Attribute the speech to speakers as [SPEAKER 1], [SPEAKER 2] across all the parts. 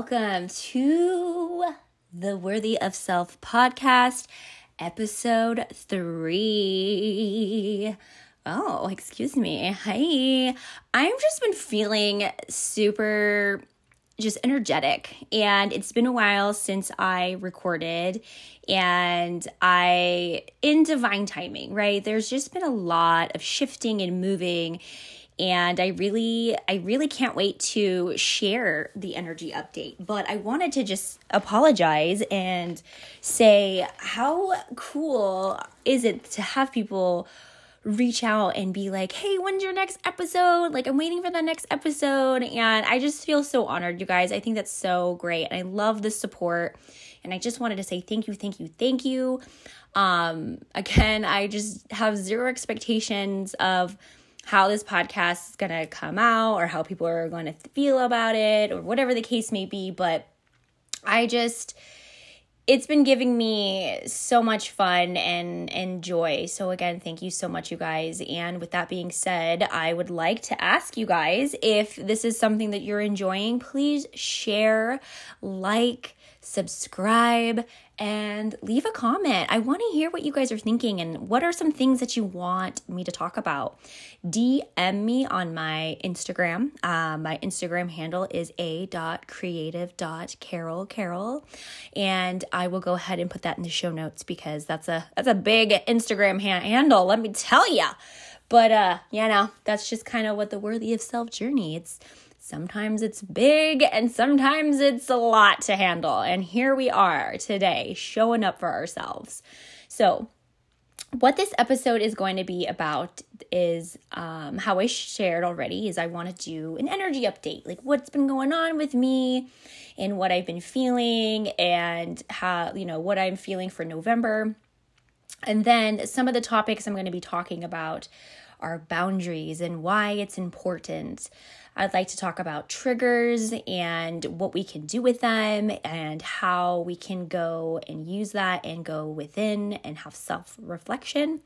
[SPEAKER 1] Welcome to the Worthy of Self podcast, episode three. Oh, excuse me. Hi. I've just been feeling super just energetic and it's been a while since I recorded and I in divine timing, right? There's just been a lot of shifting and moving and I really I really can't wait to share the energy update. But I wanted to just apologize and say how cool is it to have people reach out and be like, "Hey, when's your next episode?" Like I'm waiting for the next episode and I just feel so honored, you guys. I think that's so great. And I love the support. And I just wanted to say thank you, thank you, thank you. Um again, I just have zero expectations of how this podcast is going to come out or how people are going to feel about it or whatever the case may be. But I just, it's been giving me so much fun and, and joy. So, again, thank you so much, you guys. And with that being said, I would like to ask you guys if this is something that you're enjoying, please share, like, subscribe, and leave a comment. I want to hear what you guys are thinking and what are some things that you want me to talk about. DM me on my Instagram. Uh, my Instagram handle is a.creative.carol carol, and I will go ahead and put that in the show notes because that's a that's a big Instagram ha- handle. Let me tell you. But uh, you know, that's just kind of what the worthy of self journey. It's Sometimes it's big and sometimes it's a lot to handle. And here we are today showing up for ourselves. So, what this episode is going to be about is um, how I shared already is I want to do an energy update, like what's been going on with me and what I've been feeling and how, you know, what I'm feeling for November. And then some of the topics I'm going to be talking about are boundaries and why it's important. I'd like to talk about triggers and what we can do with them and how we can go and use that and go within and have self reflection.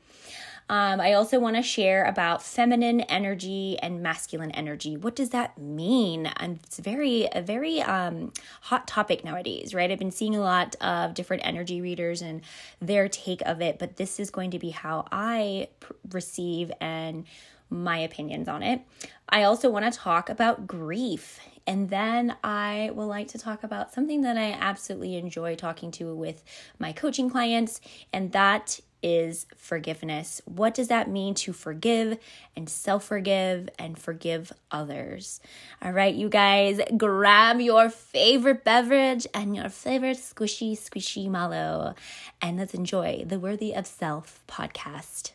[SPEAKER 1] Um, I also want to share about feminine energy and masculine energy. What does that mean? And it's very a very um, hot topic nowadays, right? I've been seeing a lot of different energy readers and their take of it, but this is going to be how I pr- receive and my opinions on it. I also want to talk about grief. And then I will like to talk about something that I absolutely enjoy talking to with my coaching clients, and that is forgiveness. What does that mean to forgive and self forgive and forgive others? All right, you guys, grab your favorite beverage and your favorite squishy, Squishmallow, and let's enjoy the Worthy of Self podcast.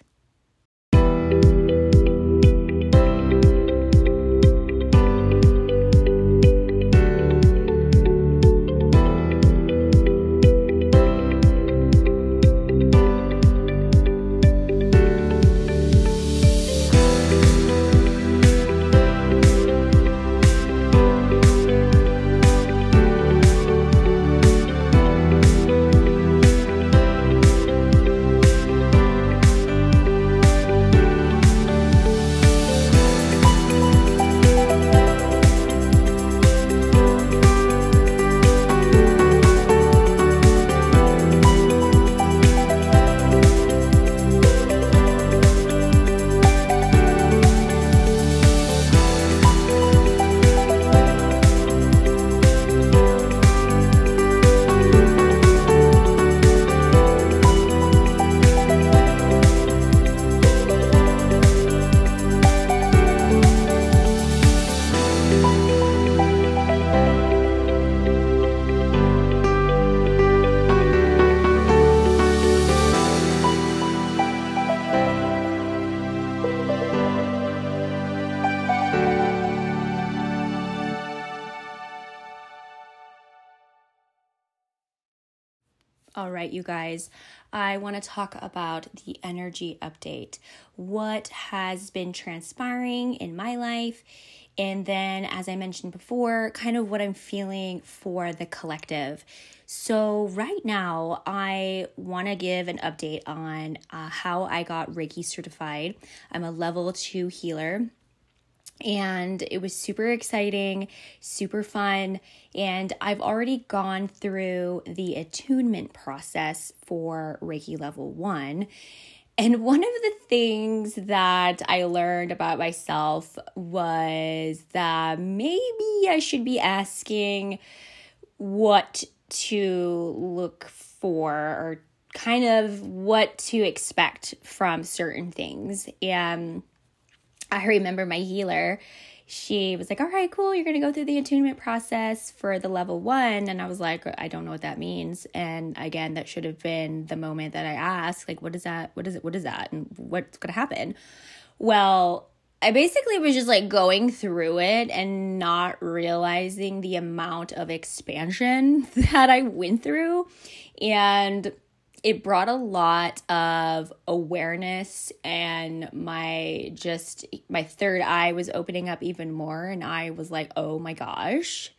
[SPEAKER 1] All right, you guys, I want to talk about the energy update. What has been transpiring in my life? And then, as I mentioned before, kind of what I'm feeling for the collective. So, right now, I want to give an update on uh, how I got Reiki certified. I'm a level two healer and it was super exciting, super fun. And I've already gone through the attunement process for Reiki level one. And one of the things that I learned about myself was that maybe I should be asking what to look for or kind of what to expect from certain things. And I remember my healer, she was like, All right, cool, you're gonna go through the attunement process for the level one. And I was like, I don't know what that means. And again, that should have been the moment that I asked, like, what is that? What is it? What is that? And what's gonna happen? Well, I basically was just like going through it and not realizing the amount of expansion that I went through. And it brought a lot of awareness and my just my third eye was opening up even more and I was like, "Oh my gosh."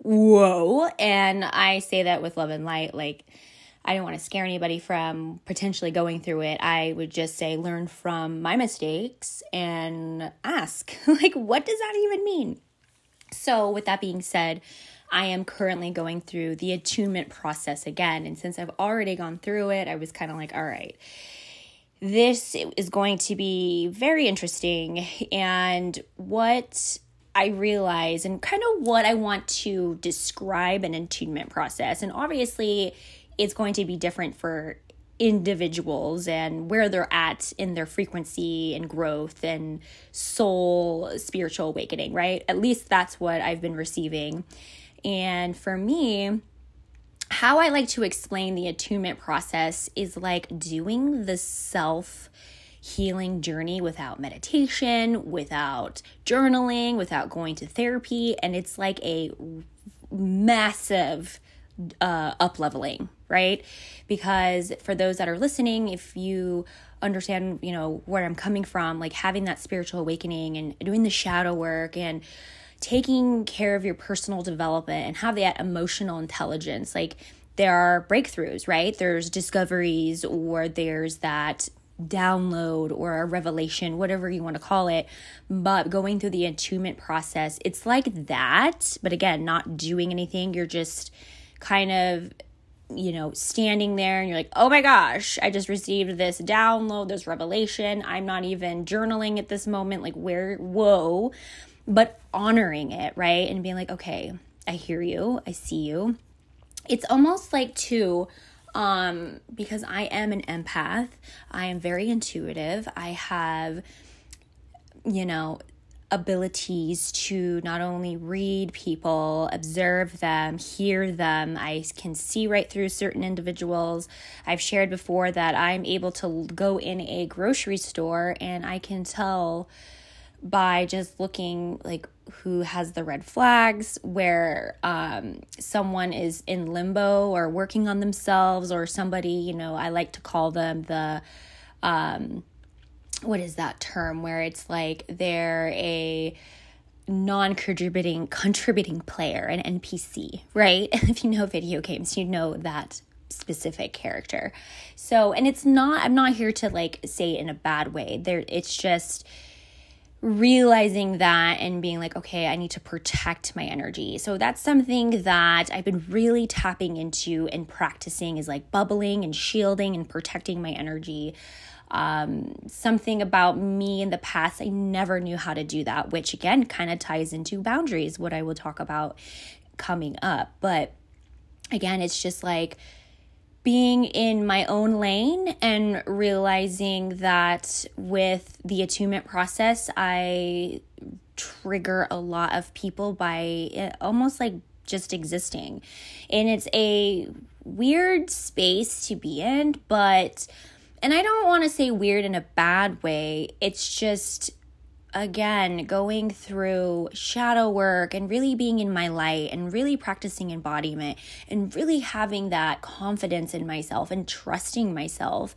[SPEAKER 1] Whoa. And I say that with love and light like I don't want to scare anybody from potentially going through it. I would just say learn from my mistakes and ask, like, what does that even mean? So, with that being said, I am currently going through the attunement process again. And since I've already gone through it, I was kind of like, all right, this is going to be very interesting. And what I realize, and kind of what I want to describe an attunement process, and obviously it's going to be different for individuals and where they're at in their frequency and growth and soul spiritual awakening, right? At least that's what I've been receiving. And for me, how I like to explain the attunement process is like doing the self healing journey without meditation, without journaling, without going to therapy. And it's like a massive uh, up leveling, right? Because for those that are listening, if you understand, you know, where I'm coming from, like having that spiritual awakening and doing the shadow work and taking care of your personal development and have that emotional intelligence. Like there are breakthroughs, right? There's discoveries or there's that download or a revelation, whatever you want to call it. But going through the attunement process, it's like that. But again, not doing anything. You're just kind of you know, standing there and you're like, oh my gosh, I just received this download, this revelation. I'm not even journaling at this moment. Like, where, whoa but honoring it, right? And being like, okay, I hear you, I see you. It's almost like too, um, because I am an empath, I am very intuitive. I have, you know, abilities to not only read people, observe them, hear them. I can see right through certain individuals. I've shared before that I'm able to go in a grocery store and I can tell by just looking like who has the red flags where um, someone is in limbo or working on themselves or somebody you know i like to call them the um, what is that term where it's like they're a non-contributing contributing player an npc right? If you know video games you know that specific character. So and it's not i'm not here to like say it in a bad way. There it's just realizing that and being like, okay, I need to protect my energy. So that's something that I've been really tapping into and practicing is like bubbling and shielding and protecting my energy. Um, something about me in the past, I never knew how to do that, which again kind of ties into boundaries, what I will talk about coming up. But again, it's just like, being in my own lane and realizing that with the attunement process, I trigger a lot of people by eh, almost like just existing. And it's a weird space to be in, but, and I don't want to say weird in a bad way, it's just again going through shadow work and really being in my light and really practicing embodiment and really having that confidence in myself and trusting myself,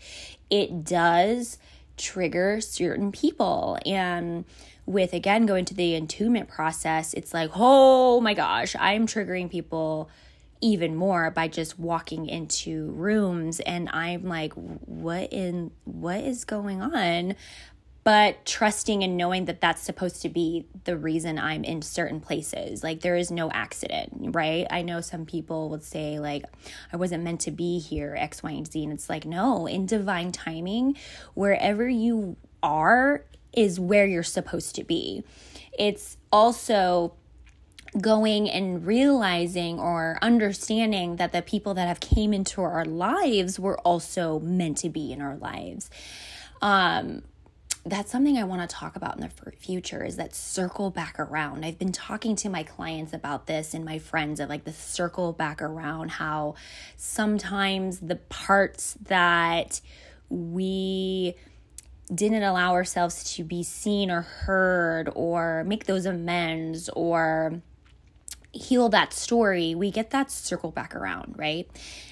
[SPEAKER 1] it does trigger certain people. And with again going to the attunement process, it's like, oh my gosh, I'm triggering people even more by just walking into rooms and I'm like what in what is going on but trusting and knowing that that's supposed to be the reason I'm in certain places. Like there is no accident, right? I know some people would say like I wasn't meant to be here X, Y, and Z and it's like no, in divine timing, wherever you are is where you're supposed to be. It's also going and realizing or understanding that the people that have came into our lives were also meant to be in our lives um that's something I want to talk about in the future is that circle back around. I've been talking to my clients about this and my friends of like the circle back around how sometimes the parts that we didn't allow ourselves to be seen or heard or make those amends or heal that story, we get that circle back around, right?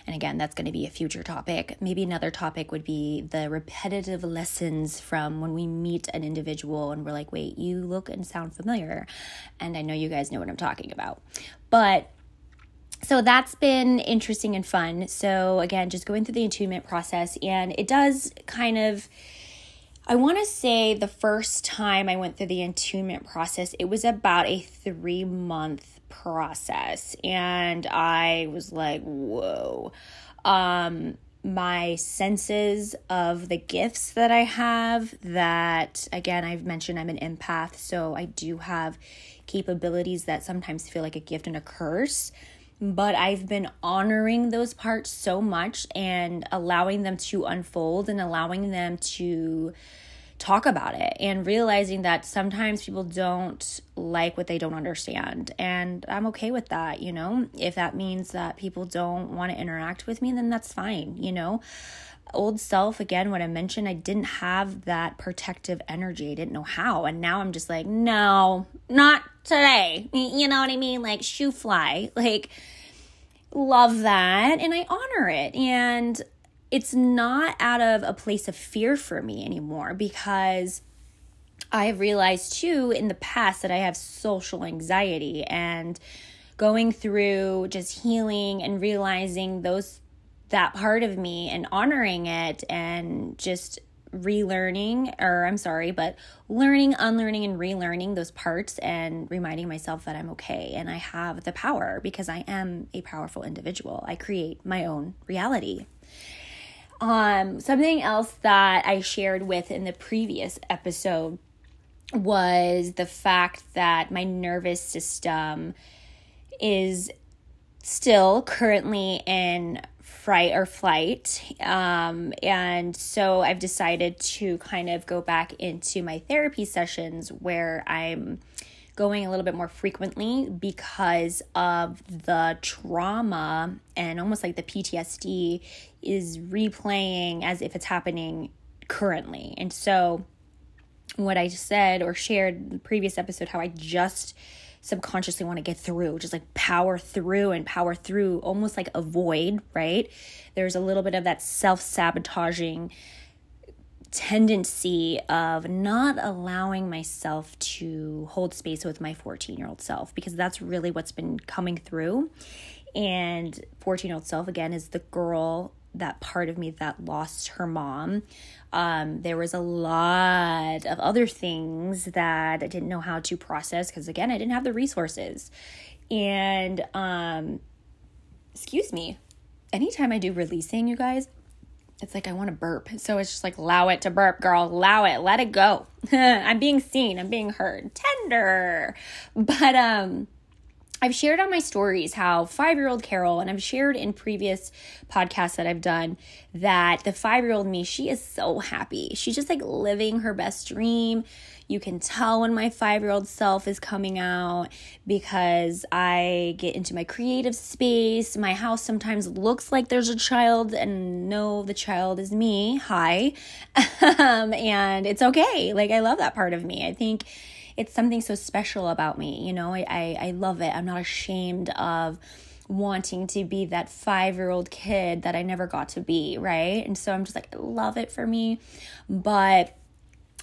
[SPEAKER 1] And again, that's going to be a future topic. Maybe another topic would be the repetitive lessons from when we meet an individual and we're like, wait, you look and sound familiar. And I know you guys know what I'm talking about. But so that's been interesting and fun. So again, just going through the attunement process, and it does kind of. I want to say the first time I went through the attunement process, it was about a three month process and I was like, whoa. Um, my senses of the gifts that I have, that again, I've mentioned I'm an empath, so I do have capabilities that sometimes feel like a gift and a curse. But I've been honoring those parts so much and allowing them to unfold and allowing them to talk about it and realizing that sometimes people don't like what they don't understand. And I'm okay with that, you know? If that means that people don't want to interact with me, then that's fine, you know? Old self, again, what I mentioned, I didn't have that protective energy. I didn't know how. And now I'm just like, no, not today. You know what I mean? Like, shoo fly. Like, love that. And I honor it. And it's not out of a place of fear for me anymore because I've realized too in the past that I have social anxiety and going through just healing and realizing those that part of me and honoring it and just relearning or I'm sorry, but learning, unlearning and relearning those parts and reminding myself that I'm okay and I have the power because I am a powerful individual. I create my own reality. Um, something else that I shared with in the previous episode was the fact that my nervous system is still currently in fright or flight. Um, and so I've decided to kind of go back into my therapy sessions where I'm going a little bit more frequently because of the trauma and almost like the PTSD is replaying as if it's happening currently. And so, what I said or shared in the previous episode, how I just subconsciously want to get through, just like power through and power through, almost like avoid, right? There's a little bit of that self sabotaging tendency of not allowing myself to hold space with my 14 year old self because that's really what's been coming through. And 14 year old self, again, is the girl, that part of me that lost her mom. Um, there was a lot of other things that I didn't know how to process because, again, I didn't have the resources. And, um, excuse me, anytime I do releasing, you guys, it's like I want to burp. So it's just like, allow it to burp, girl. Allow it. Let it go. I'm being seen. I'm being heard. Tender. But um I've shared on my stories how five year old Carol, and I've shared in previous podcasts that I've done, that the five year old me, she is so happy. She's just like living her best dream. You can tell when my five year old self is coming out because I get into my creative space. My house sometimes looks like there's a child, and no, the child is me. Hi. um, and it's okay. Like, I love that part of me. I think it's something so special about me. You know, I, I, I love it. I'm not ashamed of wanting to be that five year old kid that I never got to be, right? And so I'm just like, love it for me. But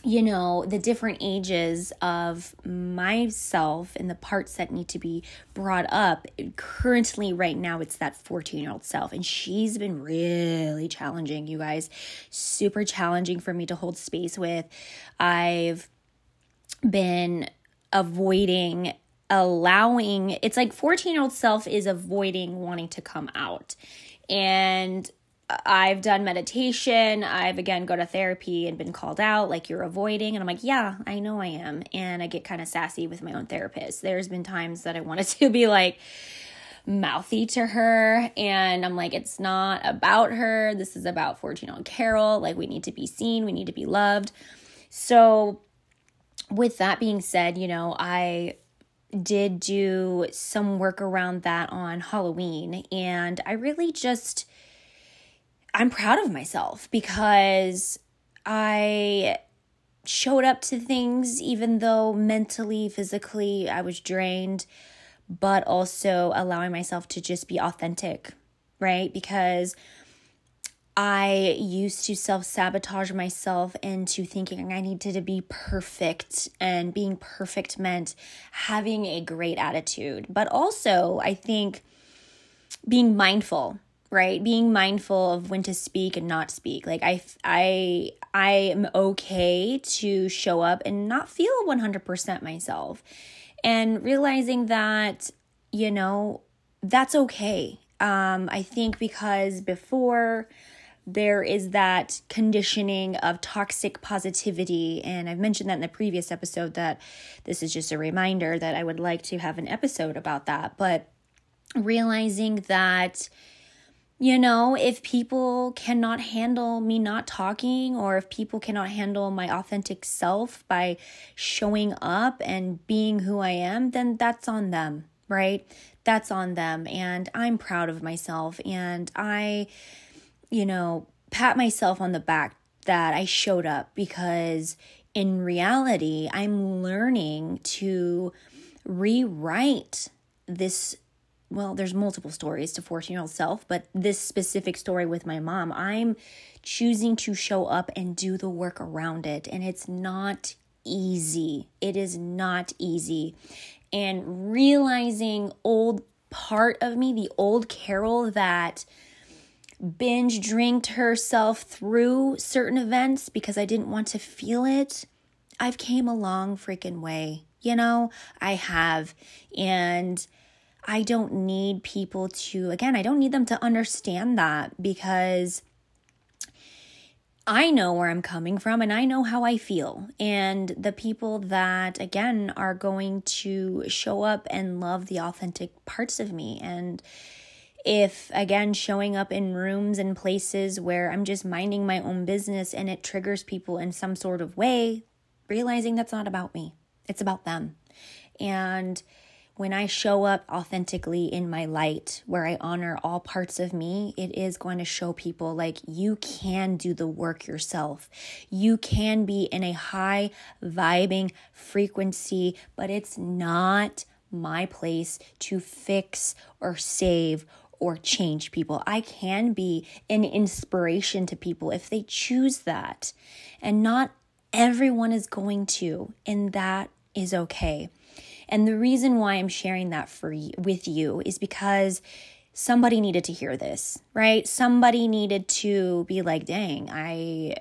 [SPEAKER 1] you know, the different ages of myself and the parts that need to be brought up. Currently, right now, it's that 14 year old self. And she's been really challenging, you guys. Super challenging for me to hold space with. I've been avoiding allowing it's like 14 year old self is avoiding wanting to come out and I've done meditation. I've again go to therapy and been called out like you're avoiding and I'm like, "Yeah, I know I am." And I get kind of sassy with my own therapist. There's been times that I wanted to be like mouthy to her and I'm like, "It's not about her. This is about 14-year-old Carol. Like we need to be seen, we need to be loved." So with that being said, you know, I did do some work around that on Halloween and I really just I'm proud of myself because I showed up to things even though mentally, physically, I was drained, but also allowing myself to just be authentic, right? Because I used to self sabotage myself into thinking I needed to be perfect, and being perfect meant having a great attitude. But also, I think being mindful right being mindful of when to speak and not speak like i i i am okay to show up and not feel 100% myself and realizing that you know that's okay um i think because before there is that conditioning of toxic positivity. And I've mentioned that in the previous episode that this is just a reminder that I would like to have an episode about that. But realizing that you know, if people cannot handle me not talking, or if people cannot handle my authentic self by showing up and being who I am, then that's on them, right? That's on them. And I'm proud of myself. And I, you know, pat myself on the back that I showed up because in reality, I'm learning to rewrite this well, there's multiple stories to 14 year old self, but this specific story with my mom, I'm choosing to show up and do the work around it. And it's not easy. It is not easy. And realizing old part of me, the old Carol that binge drinked herself through certain events because I didn't want to feel it. I've came a long freaking way. You know, I have. And I don't need people to, again, I don't need them to understand that because I know where I'm coming from and I know how I feel. And the people that, again, are going to show up and love the authentic parts of me. And if, again, showing up in rooms and places where I'm just minding my own business and it triggers people in some sort of way, realizing that's not about me, it's about them. And when I show up authentically in my light, where I honor all parts of me, it is going to show people like you can do the work yourself. You can be in a high vibing frequency, but it's not my place to fix or save or change people. I can be an inspiration to people if they choose that. And not everyone is going to, and that is okay. And the reason why I'm sharing that for you, with you is because somebody needed to hear this, right? Somebody needed to be like, "Dang, I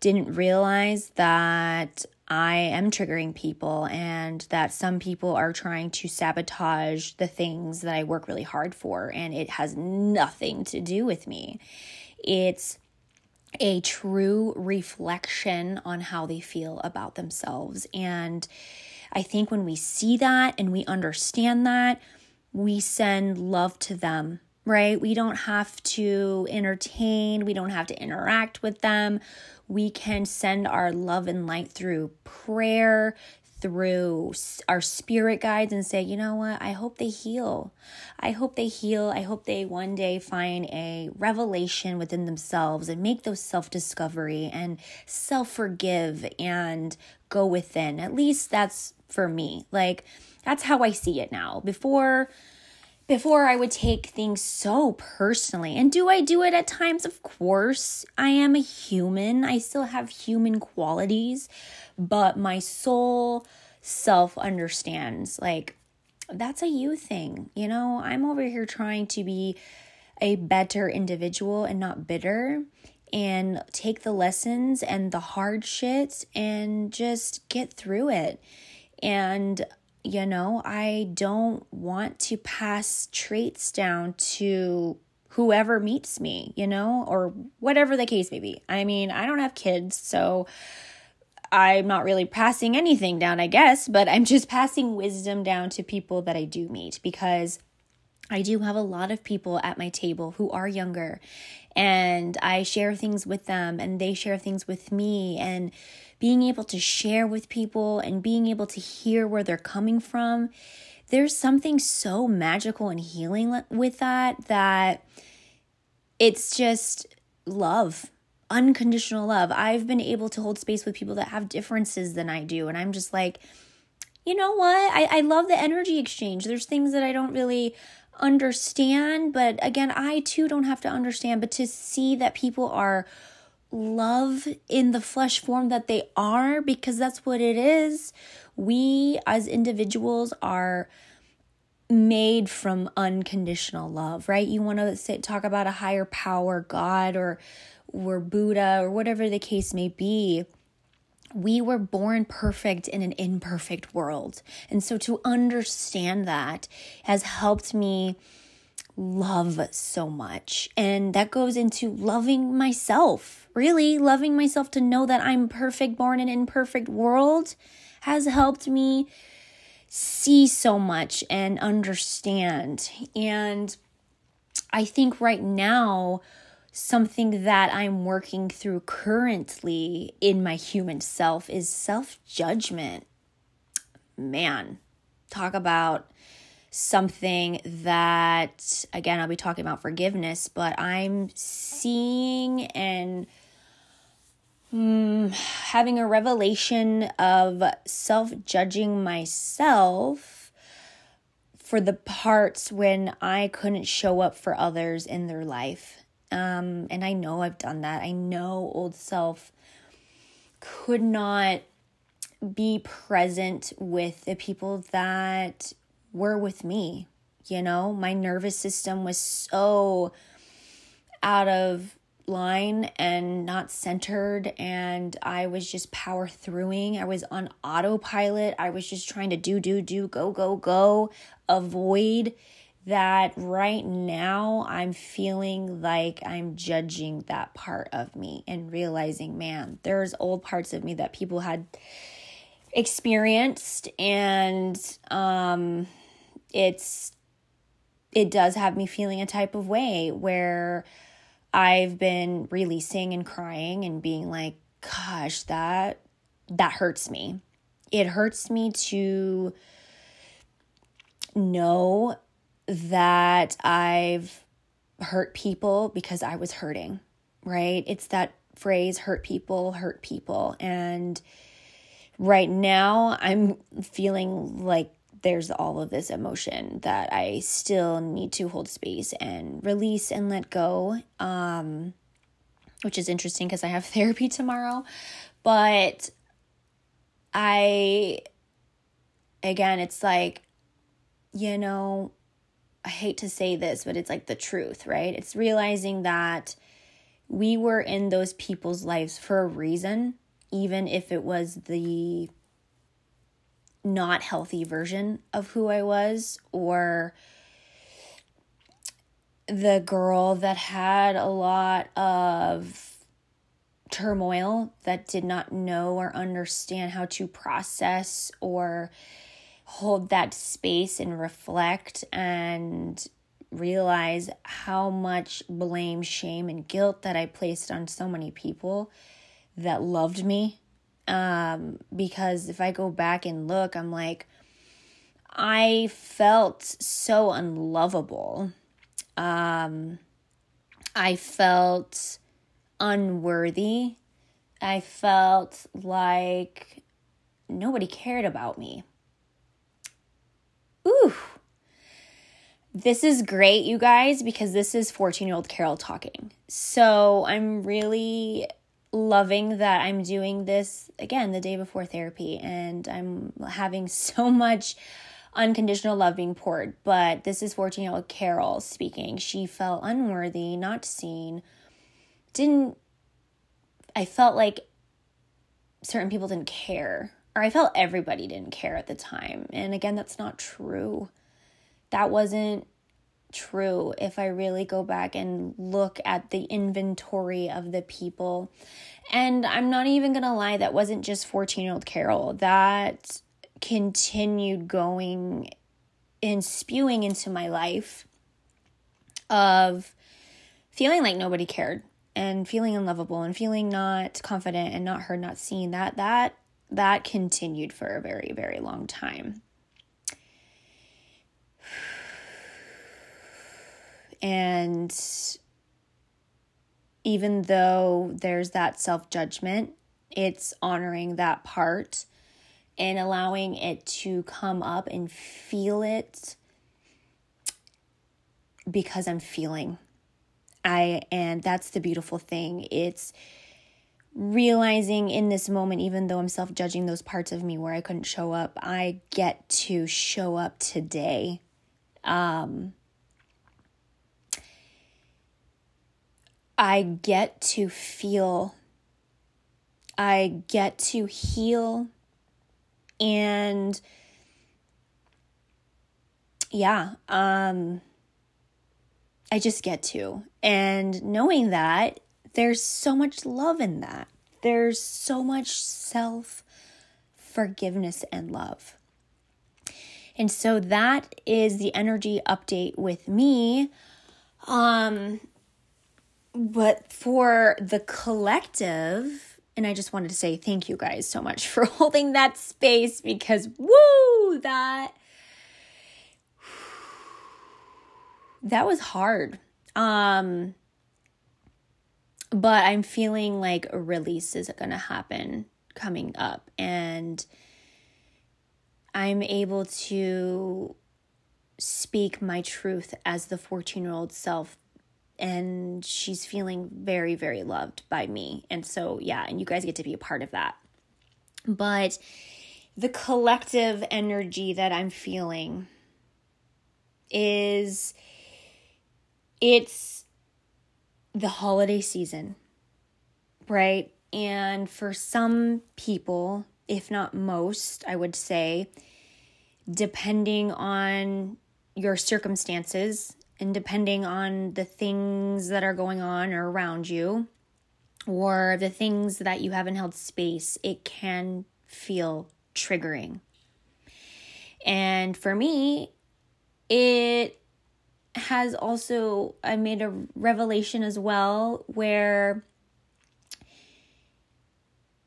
[SPEAKER 1] didn't realize that I am triggering people and that some people are trying to sabotage the things that I work really hard for and it has nothing to do with me. It's a true reflection on how they feel about themselves and I think when we see that and we understand that, we send love to them, right? We don't have to entertain, we don't have to interact with them. We can send our love and light through prayer, through our spirit guides and say, you know what, I hope they heal. I hope they heal. I hope they one day find a revelation within themselves and make those self discovery and self forgive and go within. At least that's for me. Like, that's how I see it now. Before, before I would take things so personally. And do I do it at times? Of course. I am a human. I still have human qualities, but my soul self understands like that's a you thing. You know, I'm over here trying to be a better individual and not bitter and take the lessons and the hard shit and just get through it. And you know, I don't want to pass traits down to whoever meets me, you know, or whatever the case may be. I mean, I don't have kids, so I'm not really passing anything down, I guess, but I'm just passing wisdom down to people that I do meet because I do have a lot of people at my table who are younger and I share things with them and they share things with me and being able to share with people and being able to hear where they're coming from. There's something so magical and healing with that that it's just love, unconditional love. I've been able to hold space with people that have differences than I do. And I'm just like, you know what? I, I love the energy exchange. There's things that I don't really understand, but again, I too don't have to understand, but to see that people are love in the flesh form that they are because that's what it is. We as individuals are made from unconditional love, right? You want to say, talk about a higher power, God or or Buddha or whatever the case may be. We were born perfect in an imperfect world. And so to understand that has helped me love so much. And that goes into loving myself. Really, loving myself to know that I'm perfect, born in an imperfect world has helped me see so much and understand. And I think right now, something that I'm working through currently in my human self is self judgment. Man, talk about something that, again, I'll be talking about forgiveness, but I'm seeing and mm, having a revelation of self judging myself for the parts when I couldn't show up for others in their life. Um, and I know I've done that. I know old self could not be present with the people that were with me. You know, my nervous system was so out of line and not centered and I was just power throughing. I was on autopilot. I was just trying to do do do go go go avoid that right now I'm feeling like I'm judging that part of me and realizing man, there's old parts of me that people had experienced and um it's it does have me feeling a type of way where I've been releasing and crying and being like, gosh, that that hurts me. It hurts me to know that I've hurt people because I was hurting, right? It's that phrase hurt people, hurt people. And right now I'm feeling like there's all of this emotion that I still need to hold space and release and let go. Um, which is interesting because I have therapy tomorrow. But I, again, it's like, you know, I hate to say this, but it's like the truth, right? It's realizing that we were in those people's lives for a reason, even if it was the not healthy version of who I was or the girl that had a lot of turmoil that did not know or understand how to process or hold that space and reflect and realize how much blame, shame, and guilt that I placed on so many people that loved me um, because if I go back and look, I'm like, I felt so unlovable. Um, I felt unworthy. I felt like nobody cared about me. Ooh, This is great, you guys, because this is 14 year old Carol talking. So I'm really loving that I'm doing this again the day before therapy, and I'm having so much unconditional love being poured. But this is 14 year old Carol speaking. She felt unworthy, not seen, didn't, I felt like certain people didn't care, or I felt everybody didn't care at the time. And again, that's not true that wasn't true if I really go back and look at the inventory of the people. And I'm not even going to lie, that wasn't just 14 year old Carol. That continued going and spewing into my life of feeling like nobody cared and feeling unlovable and feeling not confident and not heard not seen that that that continued for a very very long time And even though there's that self judgment, it's honoring that part and allowing it to come up and feel it because I'm feeling. I and that's the beautiful thing. It's realizing in this moment even though I'm self-judging those parts of me where I couldn't show up, I get to show up today. Um I get to feel, I get to heal, and yeah, um, I just get to. And knowing that, there's so much love in that. There's so much self forgiveness and love. And so that is the energy update with me. Um, but for the collective, and I just wanted to say thank you guys so much for holding that space because woo, that that was hard. Um but I'm feeling like a release is going to happen coming up and I'm able to speak my truth as the 14 year old self and she's feeling very, very loved by me. And so, yeah, and you guys get to be a part of that. But the collective energy that I'm feeling is it's the holiday season, right? And for some people, if not most, I would say, depending on your circumstances and depending on the things that are going on or around you or the things that you haven't held space, it can feel triggering. And for me, it has also, I made a revelation as well where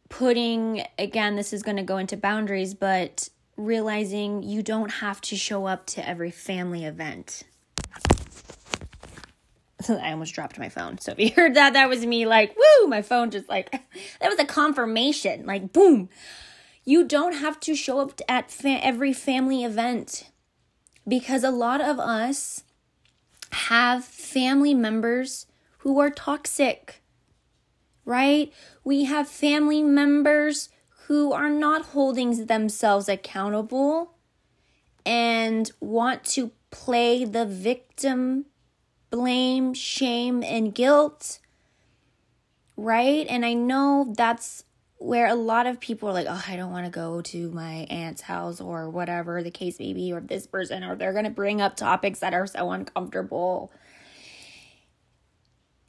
[SPEAKER 1] putting, again, this is going to go into boundaries, but realizing you don't have to show up to every family event I almost dropped my phone. So if you heard that, that was me like, woo, my phone just like, that was a confirmation, like, boom. You don't have to show up at fa- every family event because a lot of us have family members who are toxic, right? We have family members who are not holding themselves accountable and want to play the victim blame, shame, and guilt, right? And I know that's where a lot of people are like, oh, I don't want to go to my aunt's house or whatever the case may be, or this person, or they're going to bring up topics that are so uncomfortable.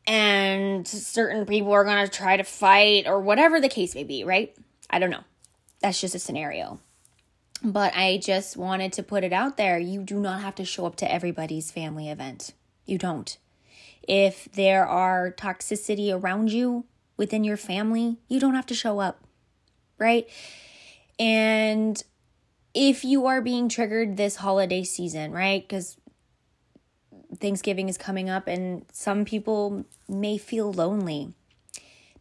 [SPEAKER 1] And certain people are going to try to fight, or whatever the case may be, right? I don't know. That's just a scenario. But I just wanted to put it out there. You do not have to show up to everybody's family event. You don't. If there are toxicity around you within your family, you don't have to show up, right? And if you are being triggered this holiday season, right? Because Thanksgiving is coming up and some people may feel lonely.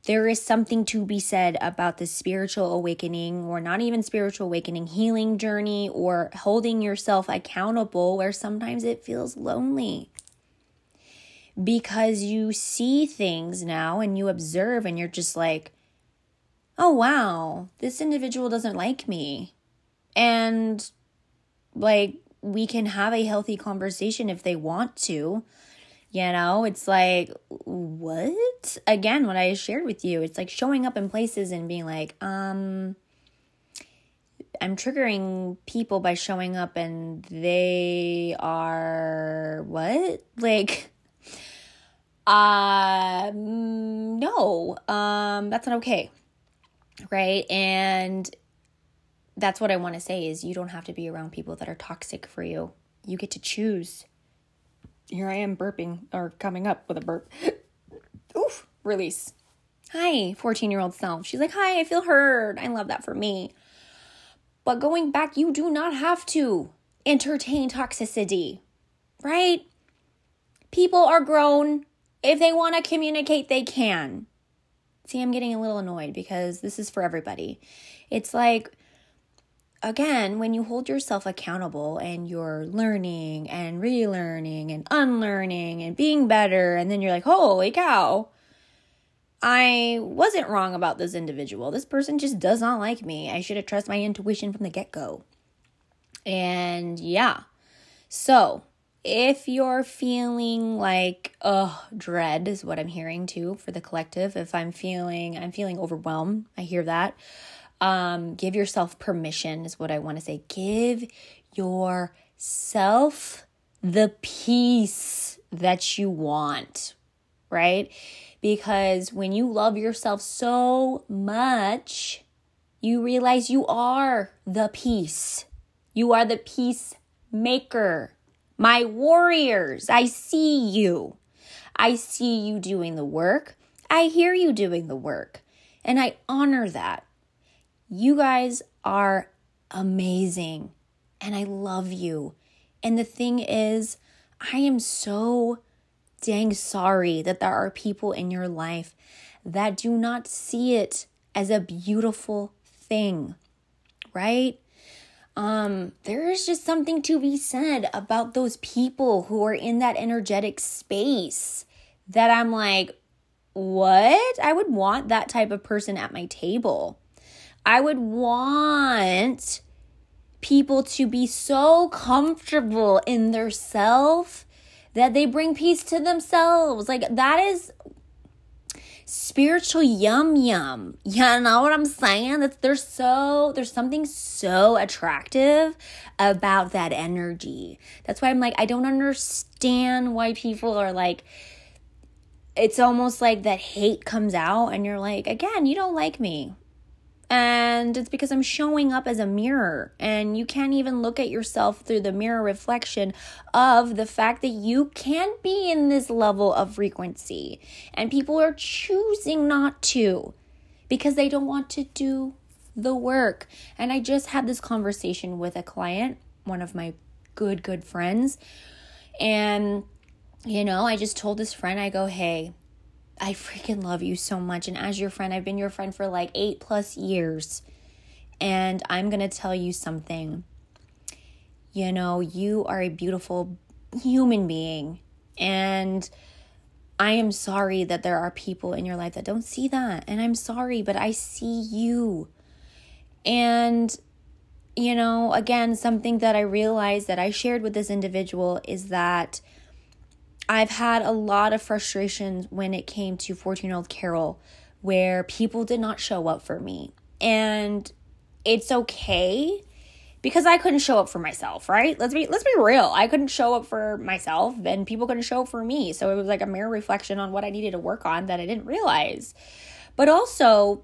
[SPEAKER 1] there is something to be said about the spiritual awakening, or not even spiritual awakening, healing journey, or holding yourself accountable, where sometimes it feels lonely because you see things now and you observe and you're just like, oh, wow, this individual doesn't like me. And like, we can have a healthy conversation if they want to. You know, it's like, what? Again, what I shared with you, it's like showing up in places and being like, um, I'm triggering people by showing up and they are what? Like, uh, no, um, that's not okay. Right. And that's what I want to say is you don't have to be around people that are toxic for you. You get to choose. Here I am burping or coming up with a burp. Oof, release. Hi, 14 year old self. She's like, Hi, I feel heard. I love that for me. But going back, you do not have to entertain toxicity, right? People are grown. If they want to communicate, they can. See, I'm getting a little annoyed because this is for everybody. It's like, again, when you hold yourself accountable and you're learning and relearning and unlearning and being better, and then you're like, holy cow, I wasn't wrong about this individual. This person just does not like me. I should have trusted my intuition from the get go. And yeah. So, if you're feeling like oh dread is what i'm hearing too for the collective if i'm feeling i'm feeling overwhelmed i hear that um give yourself permission is what i want to say. Give yourself the peace that you want right? Because when you love yourself so much you realize you are the peace. You are the peacemaker my warriors, I see you. I see you doing the work. I hear you doing the work. And I honor that. You guys are amazing. And I love you. And the thing is, I am so dang sorry that there are people in your life that do not see it as a beautiful thing, right? Um, there is just something to be said about those people who are in that energetic space that I'm like, what? I would want that type of person at my table. I would want people to be so comfortable in their self that they bring peace to themselves. Like that is spiritual yum yum. You know what I'm saying? That there's so there's something so attractive about that energy. That's why I'm like I don't understand why people are like it's almost like that hate comes out and you're like again, you don't like me. And it's because I'm showing up as a mirror. And you can't even look at yourself through the mirror reflection of the fact that you can be in this level of frequency. And people are choosing not to because they don't want to do the work. And I just had this conversation with a client, one of my good, good friends. And, you know, I just told this friend, I go, hey, I freaking love you so much. And as your friend, I've been your friend for like eight plus years. And I'm going to tell you something. You know, you are a beautiful human being. And I am sorry that there are people in your life that don't see that. And I'm sorry, but I see you. And, you know, again, something that I realized that I shared with this individual is that I've had a lot of frustrations when it came to 14 year old Carol where people did not show up for me. And it's okay because I couldn't show up for myself, right? Let's be let's be real. I couldn't show up for myself and people couldn't show up for me. So it was like a mirror reflection on what I needed to work on that I didn't realize. But also,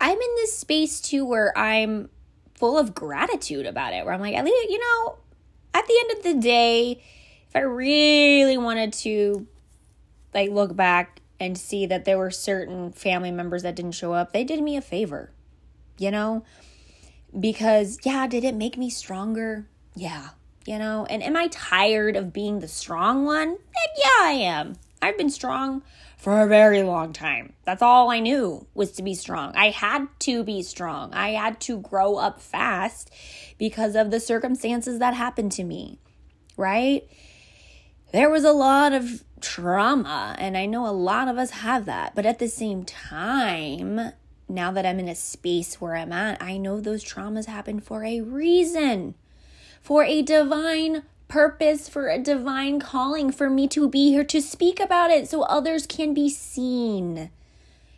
[SPEAKER 1] I'm in this space too where I'm full of gratitude about it. Where I'm like, at least, you know, at the end of the day, if I really wanted to like look back and see that there were certain family members that didn't show up, they did me a favor. You know? Because yeah, did it make me stronger? Yeah. You know, and am I tired of being the strong one? And yeah, I am. I've been strong for a very long time. That's all I knew was to be strong. I had to be strong. I had to grow up fast because of the circumstances that happened to me, right? There was a lot of trauma, and I know a lot of us have that. But at the same time, now that I'm in a space where I'm at, I know those traumas happen for a reason, for a divine purpose, for a divine calling, for me to be here to speak about it so others can be seen.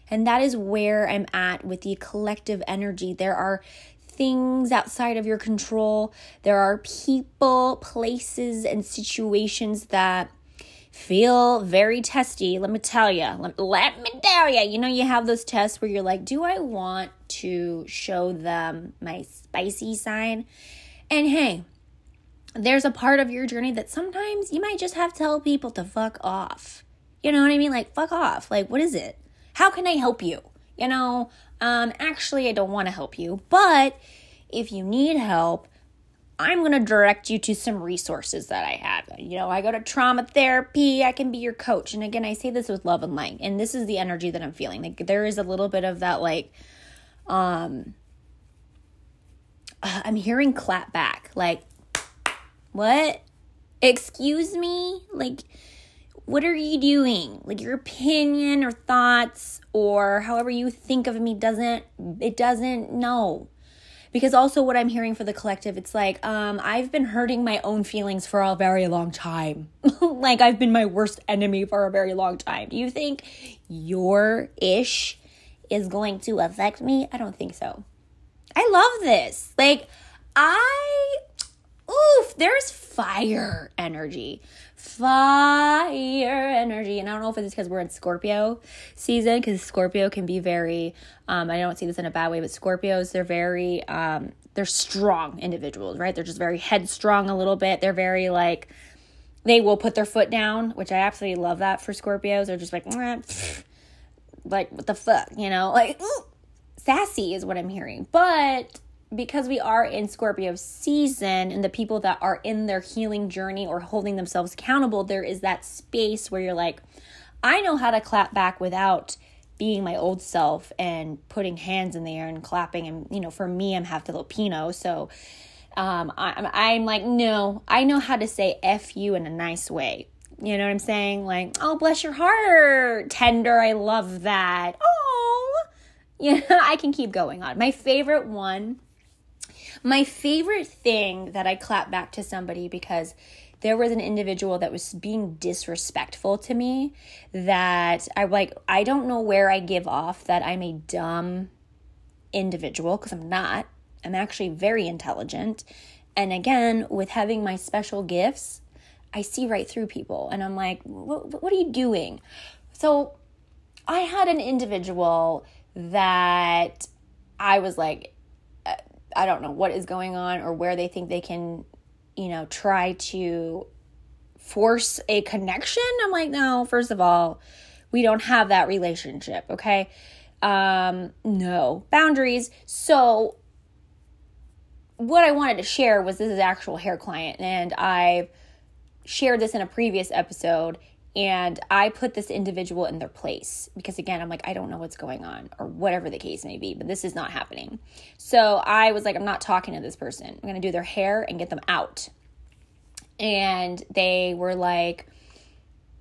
[SPEAKER 1] And that is where I'm at with the collective energy. There are things outside of your control, there are people, places, and situations that feel very testy. Let me tell you. Let, let me tell you. You know, you have those tests where you're like, do I want to show them my spicy side? And hey, there's a part of your journey that sometimes you might just have to tell people to fuck off. You know what I mean? Like, fuck off. Like, what is it? How can I help you? You know, um, actually, I don't want to help you, but if you need help, I'm going to direct you to some resources that I have. You know, I go to trauma therapy, I can be your coach. And again, I say this with love and light, and this is the energy that I'm feeling. Like, there is a little bit of that, like, um, I'm hearing clap back, like, what? Excuse me? Like, what are you doing? Like, your opinion or thoughts or however you think of me doesn't, it doesn't, no. Because also, what I'm hearing for the collective, it's like, um, I've been hurting my own feelings for a very long time. like, I've been my worst enemy for a very long time. Do you think your ish is going to affect me? I don't think so. I love this. Like, I oof, there's fire energy. Fire energy. And I don't know if it's because we're in Scorpio season, because Scorpio can be very, um, I don't see this in a bad way, but Scorpios, they're very, um, they're strong individuals, right? They're just very headstrong a little bit. They're very like, they will put their foot down, which I absolutely love that for Scorpios. They're just like, like, what the fuck, you know? Like, ooh, sassy is what I'm hearing. But because we are in Scorpio season and the people that are in their healing journey or holding themselves accountable, there is that space where you're like, I know how to clap back without being my old self and putting hands in the air and clapping. And, you know, for me, I'm half Filipino. So um, I'm, I'm like, no, I know how to say F you in a nice way. You know what I'm saying? Like, oh, bless your heart, tender. I love that. Oh, yeah, I can keep going on. My favorite one my favorite thing that I clap back to somebody because there was an individual that was being disrespectful to me that I like I don't know where I give off that I'm a dumb individual because I'm not. I'm actually very intelligent. And again, with having my special gifts, I see right through people and I'm like, what, what are you doing? So I had an individual that I was like, I don't know what is going on or where they think they can, you know, try to force a connection. I'm like, no, first of all, we don't have that relationship, okay? Um, no boundaries. So, what I wanted to share was this is actual hair client, and I've shared this in a previous episode and I put this individual in their place because, again, I'm like, I don't know what's going on or whatever the case may be, but this is not happening. So I was like, I'm not talking to this person. I'm going to do their hair and get them out. And they were like,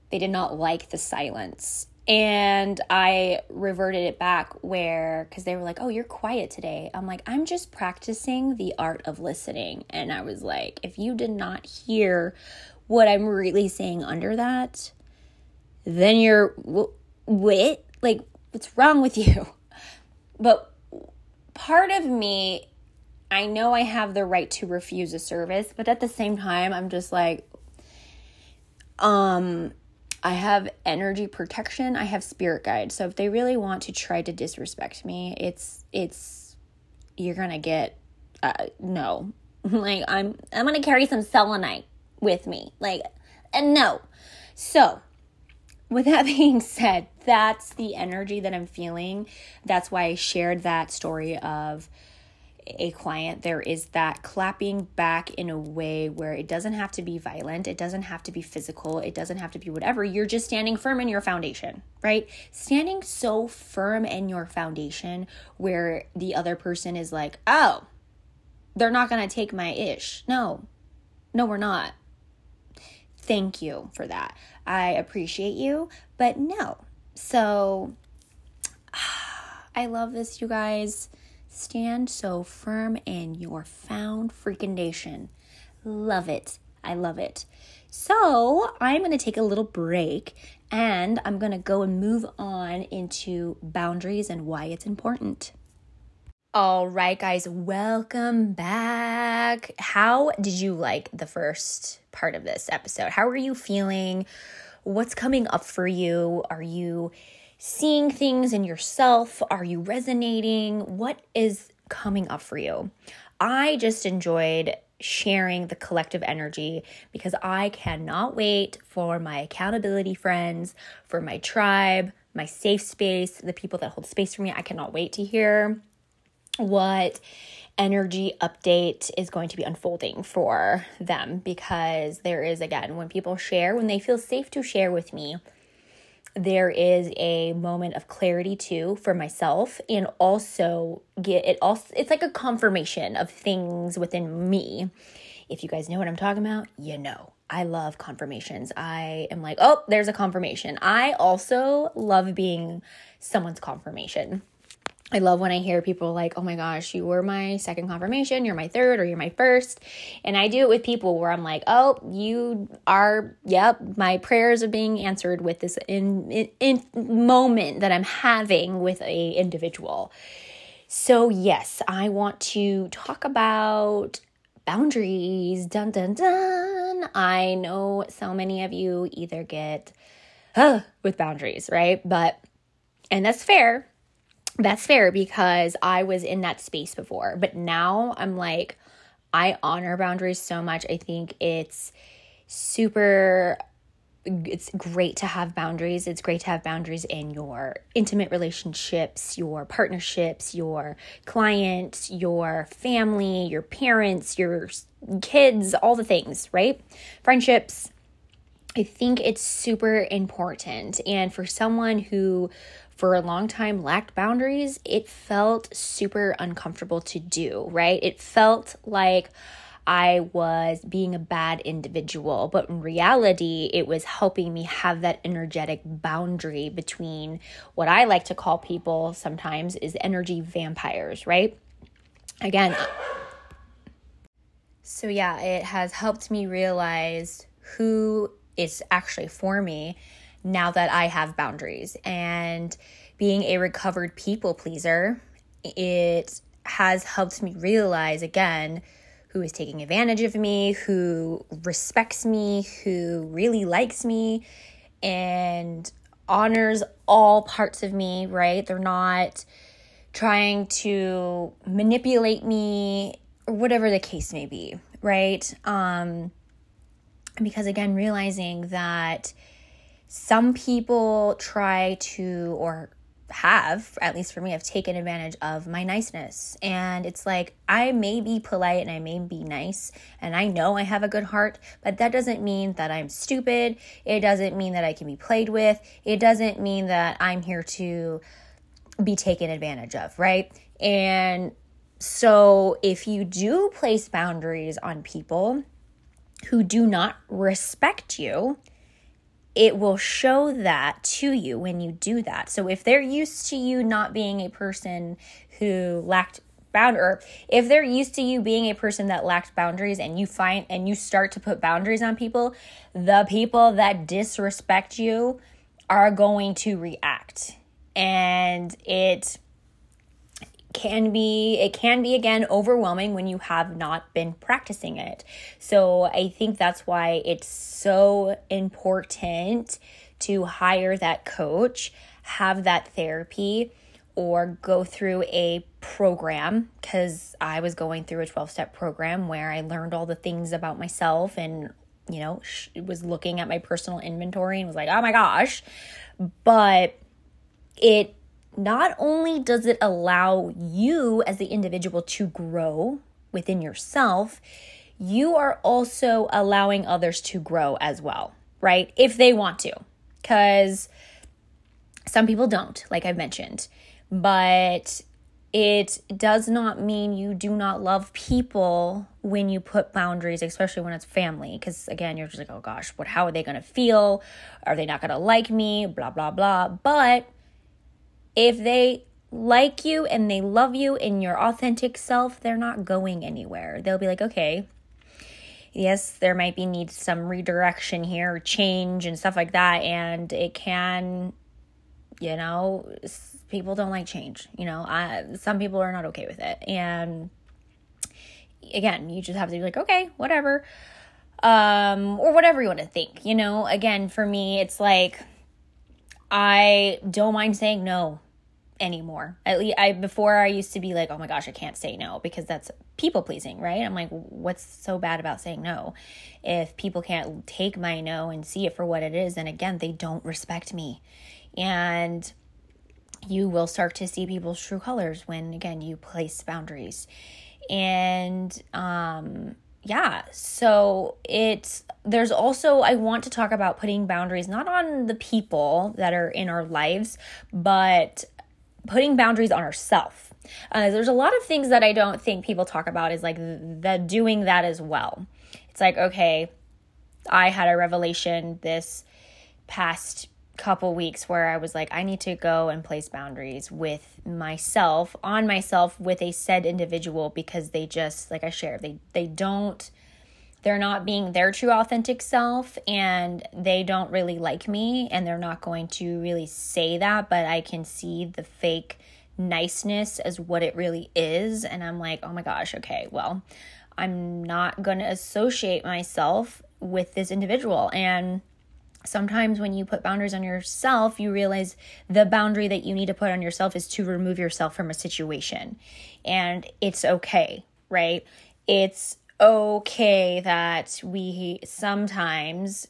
[SPEAKER 1] they did not like the silence. And I reverted it back where, because they were like, oh, you're quiet today. I'm like, I'm just practicing the art of listening. And I was like, if you did not hear what I'm really saying under that, then you're wait like what's wrong with you? But part of me i know i have the right to refuse a service but at the same time i'm just like um i have energy protection i have spirit guide. So if they really want to try to disrespect me it's it's you're gonna get uh no. Like i'm i'm gonna carry some selenite with me. Like and no. So with that being said, that's the energy that I'm feeling. That's why I shared that story of a client, there is that clapping back in a way where it doesn't have to be violent, it doesn't have to be physical, it doesn't have to be whatever. You're just standing firm in your foundation, right? Standing so firm in your foundation where the other person is like, oh, they're not going to take my ish. No, no, we're not. Thank you for that. I appreciate you, but no. So, I love this, you guys. Stand so firm in your found freaking nation. Love it. I love it. So, I'm going to take a little break and I'm going to go and move on into boundaries and why it's important. All right, guys, welcome back. How did you like the first part of this episode? How are you feeling? What's coming up for you? Are you seeing things in yourself? Are you resonating? What is coming up for you? I just enjoyed sharing the collective energy because I cannot wait for my accountability friends, for my tribe, my safe space, the people that hold space for me. I cannot wait to hear what energy update is going to be unfolding for them. Because there is again when people share when they feel safe to share with me there is a moment of clarity too for myself. And also get it also it's like a confirmation of things within me. If you guys know what i'm talking about you know. I love confirmations. I am like oh there's a confirmation. I also love being someone's confirmation I love when I hear people like, oh my gosh, you were my second confirmation, you're my third, or you're my first. And I do it with people where I'm like, oh, you are, yep, my prayers are being answered with this in, in, in moment that I'm having with a individual. So, yes, I want to talk about boundaries. Dun dun dun. I know so many of you either get uh, with boundaries, right? But, and that's fair that's fair because I was in that space before. But now I'm like, I honor boundaries so much. I think it's super it's great to have boundaries. It's great to have boundaries in your intimate relationships, your partnerships, your clients, your family, your parents, your kids, all the things, right? Friendships. I think it's super important. And for someone who for a long time lacked boundaries, it felt super uncomfortable to do, right? It felt like I was being a bad individual, but in reality, it was helping me have that energetic boundary between what I like to call people sometimes is energy vampires, right? Again, uh, so yeah, it has helped me realize who is actually for me now that I have boundaries. And being a recovered people pleaser, it has helped me realize again who is taking advantage of me, who respects me, who really likes me, and honors all parts of me, right? They're not trying to manipulate me or whatever the case may be, right? Um because again realizing that some people try to, or have, at least for me, have taken advantage of my niceness. And it's like, I may be polite and I may be nice, and I know I have a good heart, but that doesn't mean that I'm stupid. It doesn't mean that I can be played with. It doesn't mean that I'm here to be taken advantage of, right? And so if you do place boundaries on people who do not respect you, it will show that to you when you do that. So if they're used to you not being a person who lacked bound or if they're used to you being a person that lacked boundaries and you find and you start to put boundaries on people, the people that disrespect you are going to react. And it can be it can be again overwhelming when you have not been practicing it. So I think that's why it's so important to hire that coach, have that therapy or go through a program cuz I was going through a 12-step program where I learned all the things about myself and you know, was looking at my personal inventory and was like, "Oh my gosh." But it not only does it allow you as the individual to grow within yourself, you are also allowing others to grow as well, right? If they want to. Because some people don't, like I've mentioned. But it does not mean you do not love people when you put boundaries, especially when it's family. Because again, you're just like, oh gosh, what? How are they going to feel? Are they not going to like me? Blah blah blah. But if they like you and they love you in your authentic self, they're not going anywhere. They'll be like, okay, yes, there might be needs some redirection here, change and stuff like that, and it can, you know people don't like change. You know, I, some people are not okay with it. And again, you just have to be like, okay, whatever. Um, or whatever you want to think. You know, again, for me, it's like I don't mind saying no anymore. At least I before I used to be like, oh my gosh, I can't say no because that's people pleasing, right? I'm like, what's so bad about saying no? If people can't take my no and see it for what it is, then again, they don't respect me. And you will start to see people's true colors when again you place boundaries and um yeah so it's there's also i want to talk about putting boundaries not on the people that are in our lives but putting boundaries on ourselves uh, there's a lot of things that i don't think people talk about is like the doing that as well. It's like okay i had a revelation this past couple weeks where I was like, I need to go and place boundaries with myself, on myself, with a said individual because they just, like I shared, they they don't they're not being their true authentic self and they don't really like me and they're not going to really say that, but I can see the fake niceness as what it really is. And I'm like, oh my gosh, okay, well, I'm not going to associate myself with this individual. And sometimes when you put boundaries on yourself, you realize the boundary that you need to put on yourself is to remove yourself from a situation. And it's okay, right? It's okay that we sometimes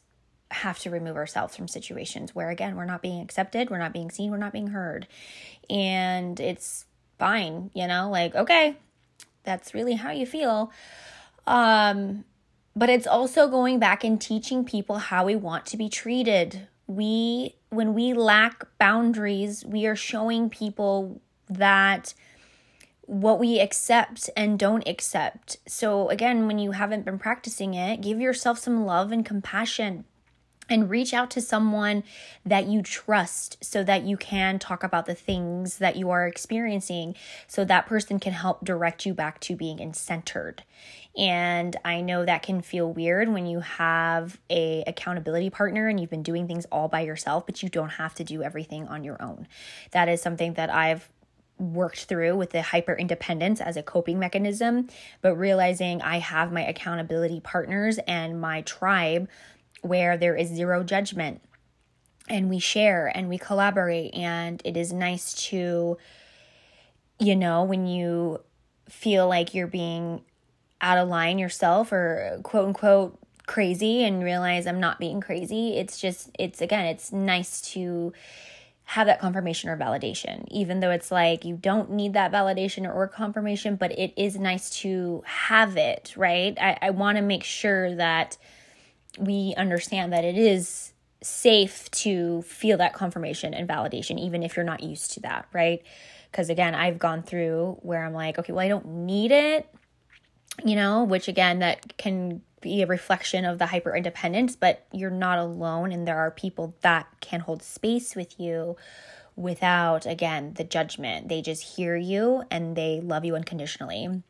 [SPEAKER 1] have to remove ourselves from situations where again we're not being accepted, we're not being seen, we're not being heard. And it's fine, you know, like okay, that's really how you feel. Um but it's also going back and teaching people how we want to be treated. We, when we lack boundaries, we are showing people that what we accept and don't accept. So, again, when you haven't been practicing it, give yourself some love and compassion and reach out to someone that you trust so that you can talk about the things that you are experiencing so that person can help direct you back to being in centered and i know that can feel weird when you have a accountability partner and you've been doing things all by yourself but you don't have to do everything on your own that is something that i've worked through with the hyper independence as a coping mechanism but realizing i have my accountability partners and my tribe where there is zero judgment. And we share and we collaborate and it is nice to you know when you feel like you're being out of line yourself or quote unquote crazy and realize I'm not being crazy it's just it's again it's nice to have that confirmation or validation even though it's like you don't need that validation or confirmation but it is nice to have it right i, I want to make sure that we understand that it is safe to feel that confirmation and validation, even if you're not used to that, right? Because again, I've gone through where I'm like, okay, well, I don't need it, you know, which again, that can be a reflection of the hyper independence, but you're not alone, and there are people that can hold space with you without, again, the judgment. They just hear you and they love you unconditionally.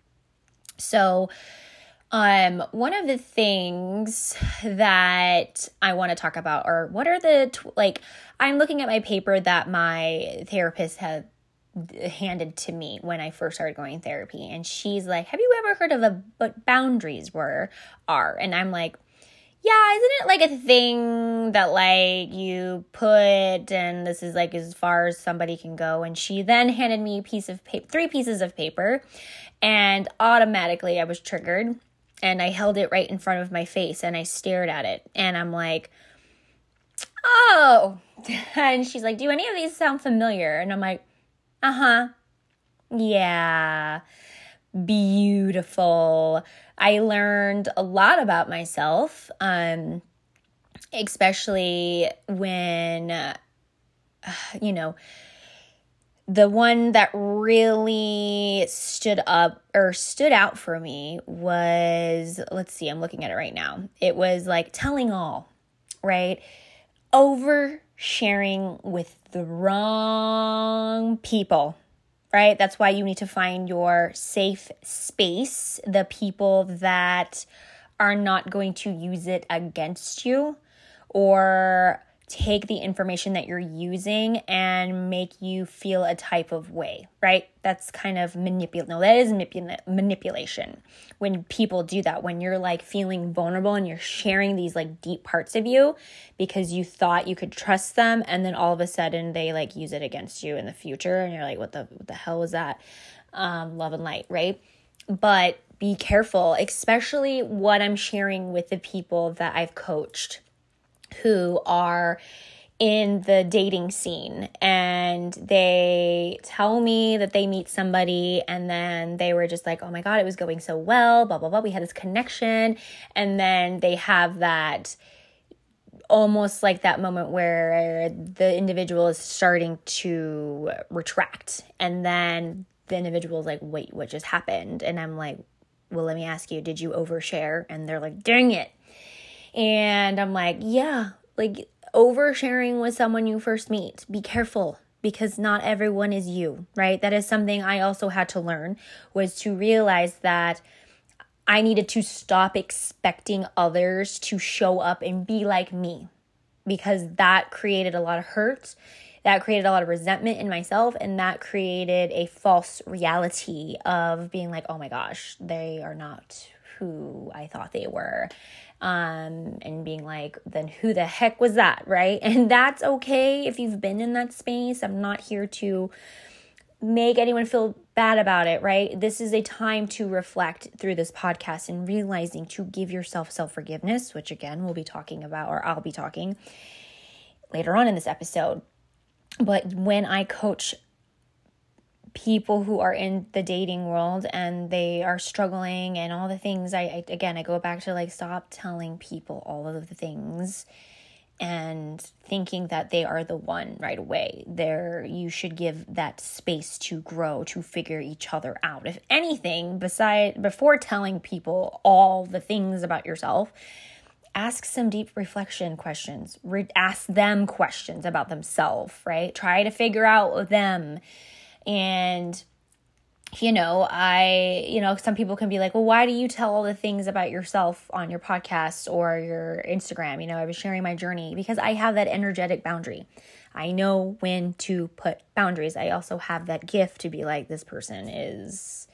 [SPEAKER 1] So, um, one of the things that I want to talk about are what are the tw- like I'm looking at my paper that my therapist had handed to me when I first started going therapy and she's like, "Have you ever heard of a what boundaries were are?" And I'm like, yeah, isn't it like a thing that like you put and this is like as far as somebody can go? And she then handed me a piece of paper, three pieces of paper, and automatically I was triggered and I held it right in front of my face and I stared at it and I'm like, oh. And she's like, do any of these sound familiar? And I'm like, Uh huh. Yeah. Beautiful. I learned a lot about myself, um, especially when, uh, you know, the one that really stood up or stood out for me was let's see, I'm looking at it right now. It was like telling all, right? Oversharing with the wrong people, right? That's why you need to find your safe space, the people that are not going to use it against you or take the information that you're using and make you feel a type of way, right? That's kind of manipulate. No, that is manipula- manipulation. When people do that, when you're like feeling vulnerable and you're sharing these like deep parts of you because you thought you could trust them, and then all of a sudden they like use it against you in the future, and you're like, what the what the hell was that? Um, love and light, right? But be careful, especially what I'm sharing with the people that I've coached who are in the dating scene and they tell me that they meet somebody and then they were just like, oh my God, it was going so well, blah, blah, blah. We had this connection. And then they have that almost like that moment where the individual is starting to retract. And then the individual is like, wait, what just happened? And I'm like, well, let me ask you, did you overshare? And they're like, dang it. And I'm like, yeah, like oversharing with someone you first meet. Be careful because not everyone is you, right? That is something I also had to learn was to realize that I needed to stop expecting others to show up and be like me because that created a lot of hurt. That created a lot of resentment in myself, and that created a false reality of being like, oh my gosh, they are not who I thought they were um, and being like, then who the heck was that, right? And that's okay if you've been in that space. I'm not here to make anyone feel bad about it, right? This is a time to reflect through this podcast and realizing to give yourself self forgiveness, which again, we'll be talking about, or I'll be talking later on in this episode. But when I coach people who are in the dating world and they are struggling and all the things I, I, again i go back to like stop telling people all of the things and thinking that they are the one right away. There you should give that space to grow to figure each other out. If anything beside before telling people all the things about yourself ask some deep reflection questions. Re- ask them questions about themselves right? Try to figure out them and you know, I, you know, some people can be like, well, why do you tell all the things about yourself on your podcast or your Instagram? You know, I was sharing my journey because I have that energetic boundary. I know when to put boundaries. I also have that gift to be like, this person is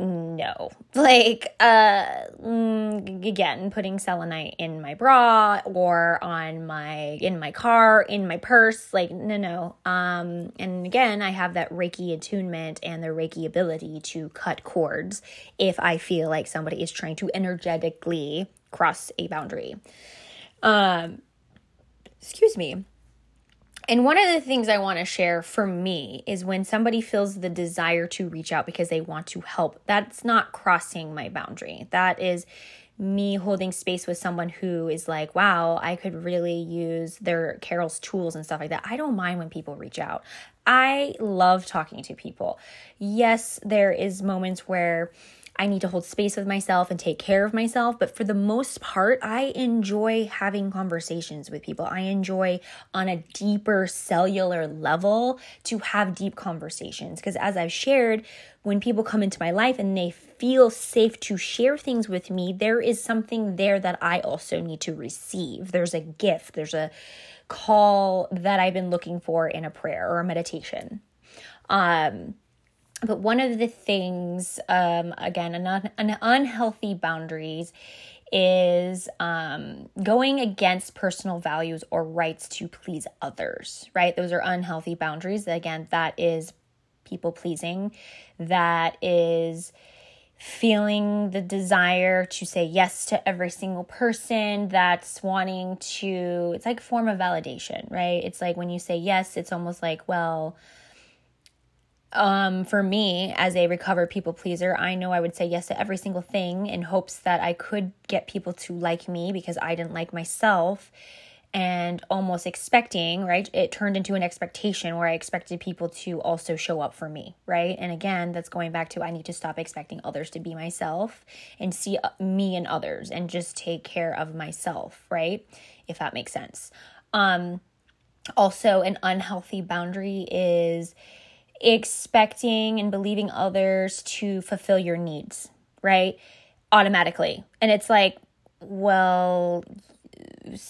[SPEAKER 1] no. Like uh mm, again putting selenite in my bra or on my in my car in my purse like no no. Um and again i have that reiki attunement and the reiki ability to cut cords if i feel like somebody is trying to energetically cross a boundary. Um excuse me and one of the things I want to share for me is when somebody feels the desire to reach out because they want to help, that's not crossing my boundary. That is me holding space with someone who is like, wow, I could really use their Carol's tools and stuff like that. I don't mind when people reach out. I love talking to people. Yes, there is moments where I need to hold space with myself and take care of myself. But for the most part, I enjoy having conversations with people. I enjoy on a deeper cellular level to have deep conversations. Because as I've shared, when people come into my life and they feel safe to share things with me, there is something there that I also need to receive. There's a gift, there's a call that I've been looking for in a prayer or a meditation. Um, but one of the things, um, again, an, an unhealthy boundaries is um, going against personal values or rights to please others, right? Those are unhealthy boundaries. Again, that is people pleasing. That is feeling the desire to say yes to every single person that's wanting to it's like a form of validation right it's like when you say yes it's almost like well um, for me as a recovered people pleaser, I know I would say yes to every single thing in hopes that I could get people to like me because I didn't like myself and almost expecting, right? It turned into an expectation where I expected people to also show up for me, right? And again, that's going back to I need to stop expecting others to be myself and see uh, me and others and just take care of myself, right? If that makes sense. Um also an unhealthy boundary is expecting and believing others to fulfill your needs, right? Automatically. And it's like, well,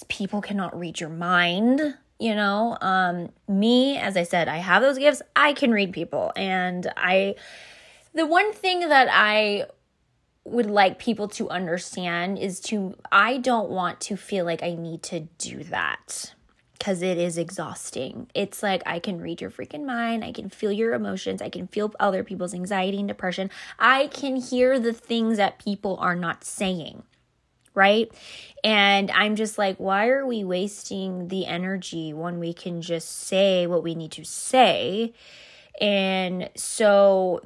[SPEAKER 1] people cannot read your mind you know um me as i said i have those gifts i can read people and i the one thing that i would like people to understand is to i don't want to feel like i need to do that because it is exhausting. It's like I can read your freaking mind. I can feel your emotions. I can feel other people's anxiety and depression. I can hear the things that people are not saying right? And I'm just like, why are we wasting the energy when we can just say what we need to say? And so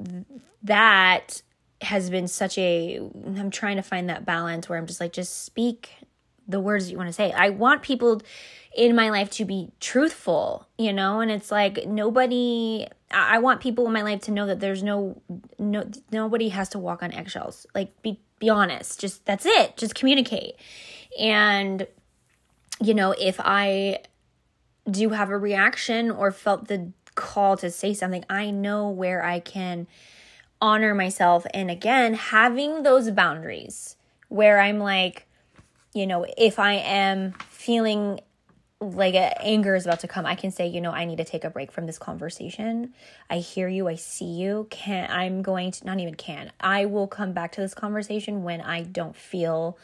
[SPEAKER 1] that has been such a, I'm trying to find that balance where I'm just like, just speak the words you want to say. I want people in my life to be truthful, you know, and it's like nobody I want people in my life to know that there's no no nobody has to walk on eggshells. Like be be honest. Just that's it. Just communicate. And you know, if I do have a reaction or felt the call to say something, I know where I can honor myself and again, having those boundaries where I'm like, you know, if I am feeling like anger is about to come, I can say, you know, I need to take a break from this conversation. I hear you, I see you. Can I'm going to not even can. I will come back to this conversation when I don't feel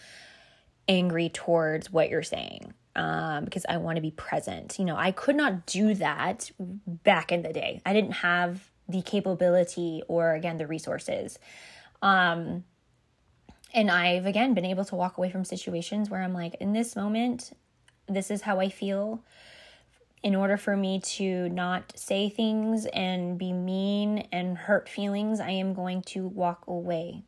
[SPEAKER 1] angry towards what you're saying. Um, because I want to be present. You know, I could not do that back in the day. I didn't have the capability or again the resources. Um and I've again been able to walk away from situations where I'm like, in this moment, this is how I feel. In order for me to not say things and be mean and hurt feelings, I am going to walk away.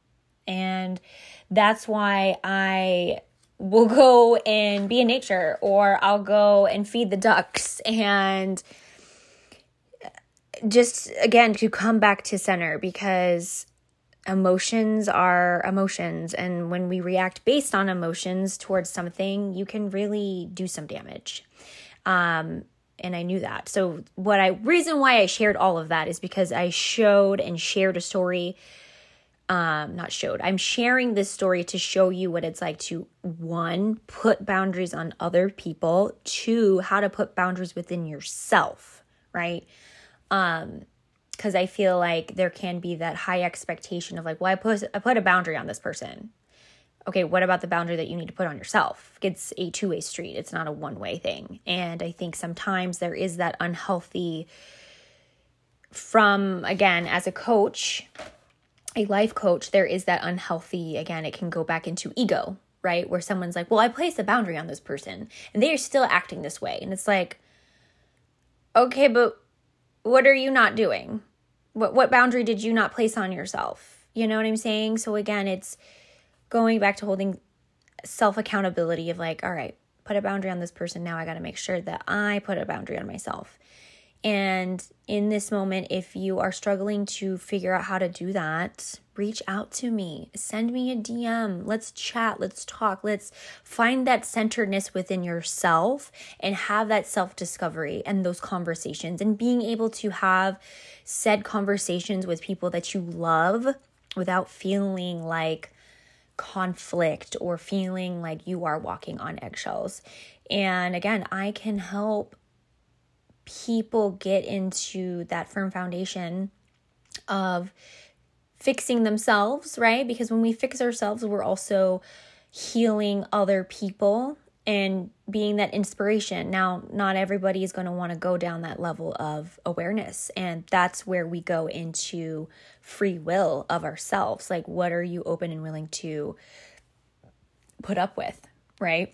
[SPEAKER 1] And that's why I will go and be in nature or I'll go and feed the ducks and just again to come back to center because emotions are emotions and when we react based on emotions towards something you can really do some damage. Um and i knew that. So what i reason why i shared all of that is because i showed and shared a story um not showed i'm sharing this story to show you what it's like to one put boundaries on other people two how to put boundaries within yourself right? Um because I feel like there can be that high expectation of like, well, I put I put a boundary on this person. Okay, what about the boundary that you need to put on yourself? It's a two way street. It's not a one way thing. And I think sometimes there is that unhealthy from again as a coach, a life coach, there is that unhealthy again. It can go back into ego, right? Where someone's like, well, I placed a boundary on this person, and they are still acting this way, and it's like, okay, but what are you not doing? What what boundary did you not place on yourself? You know what I'm saying? So again, it's going back to holding self accountability of like, all right, put a boundary on this person. Now I got to make sure that I put a boundary on myself. And in this moment, if you are struggling to figure out how to do that, reach out to me. Send me a DM. Let's chat. Let's talk. Let's find that centeredness within yourself and have that self discovery and those conversations and being able to have said conversations with people that you love without feeling like conflict or feeling like you are walking on eggshells. And again, I can help people get into that firm foundation of fixing themselves, right? Because when we fix ourselves, we're also healing other people and being that inspiration. Now, not everybody is going to want to go down that level of awareness. And that's where we go into free will of ourselves. Like, what are you open and willing to put up with, right?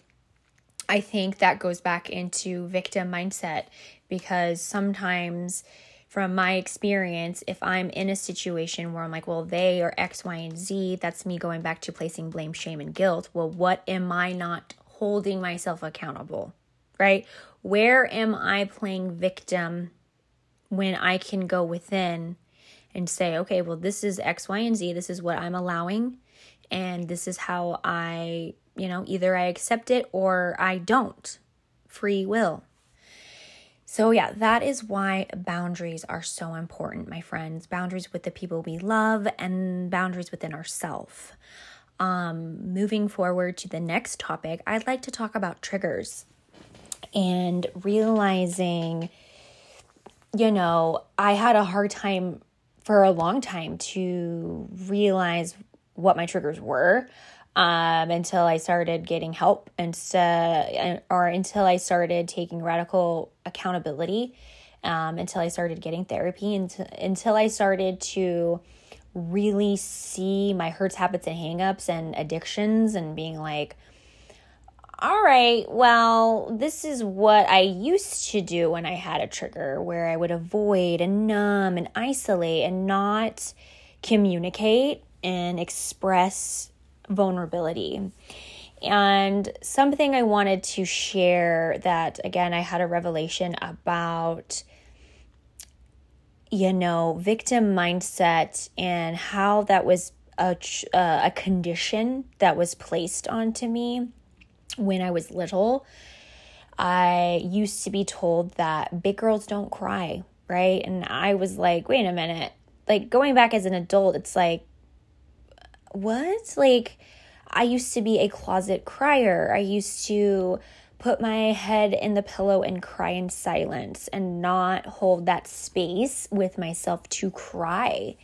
[SPEAKER 1] I think that goes back into victim mindset because sometimes from my experience, if I'm in a situation where I'm like, well, they are X, Y, and Z, that's me going back to placing blame, shame, and guilt. Well, what am I not holding myself accountable? Right? Where am I playing victim when I can go within and say, okay, well, this is X, Y, and Z. This is what I'm allowing. And this is how I, you know, either I accept it or I don't. Free will. So, yeah, that is why boundaries are so important, my friends. Boundaries with the people we love and boundaries within ourselves. Um, moving forward to the next topic, I'd like to talk about triggers and realizing, you know, I had a hard time for a long time to realize what my triggers were um, until I started getting help. And uh, or until I started taking radical accountability, um, until I started getting therapy, and until I started to really see my hurts, habits, and hangups and addictions, and being like, all right, well, this is what I used to do when I had a trigger where I would avoid and numb and isolate and not communicate and express vulnerability. And something I wanted to share that, again, I had a revelation about, you know, victim mindset and how that was a, uh, a condition that was placed onto me when I was little. I used to be told that big girls don't cry, right? And I was like, wait a minute. Like going back as an adult, it's like, what? Like, I used to be a closet crier. I used to put my head in the pillow and cry in silence and not hold that space with myself to cry.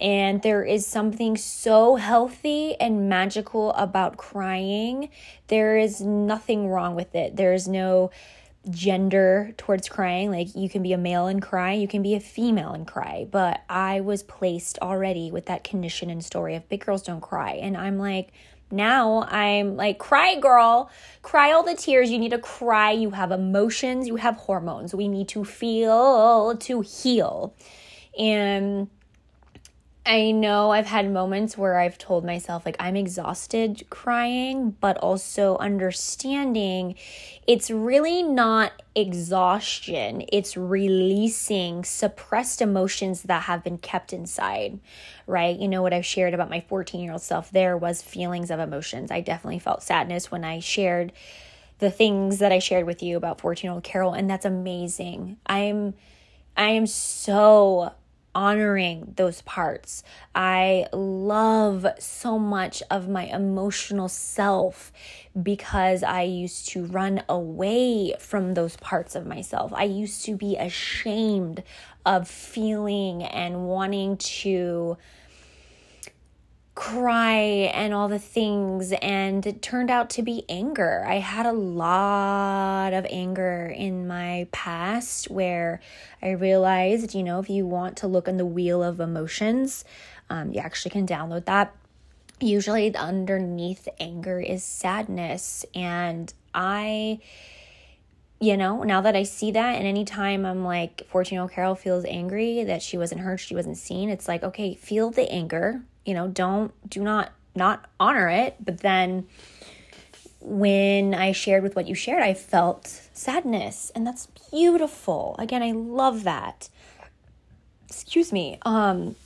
[SPEAKER 1] And there is something so healthy and magical about crying. There is nothing wrong with it. There is no gender towards crying. Like you can be a male and cry, you can be a female and cry. But I was placed already with that condition and story of big girls don't cry. And I'm like, now I'm like, cry, girl, cry all the tears. You need to cry. You have emotions, you have hormones. We need to feel to heal. And I know I've had moments where I've told myself, like, I'm exhausted crying, but also understanding it's really not exhaustion, it's releasing suppressed emotions that have been kept inside, right? You know, what I've shared about my 14 year old self there was feelings of emotions. I definitely felt sadness when I shared the things that I shared with you about 14 year old Carol, and that's amazing. I'm. I am so honoring those parts. I love so much of my emotional self because I used to run away from those parts of myself. I used to be ashamed of feeling and wanting to cry and all the things and it turned out to be anger. I had a lot of anger in my past where I realized, you know, if you want to look in the wheel of emotions, um, you actually can download that. Usually underneath anger is sadness and I you know, now that I see that, and anytime I'm like, 14 year old Carol feels angry that she wasn't heard, she wasn't seen, it's like, okay, feel the anger, you know, don't, do not, not honor it. But then when I shared with what you shared, I felt sadness, and that's beautiful. Again, I love that. Excuse me. Um,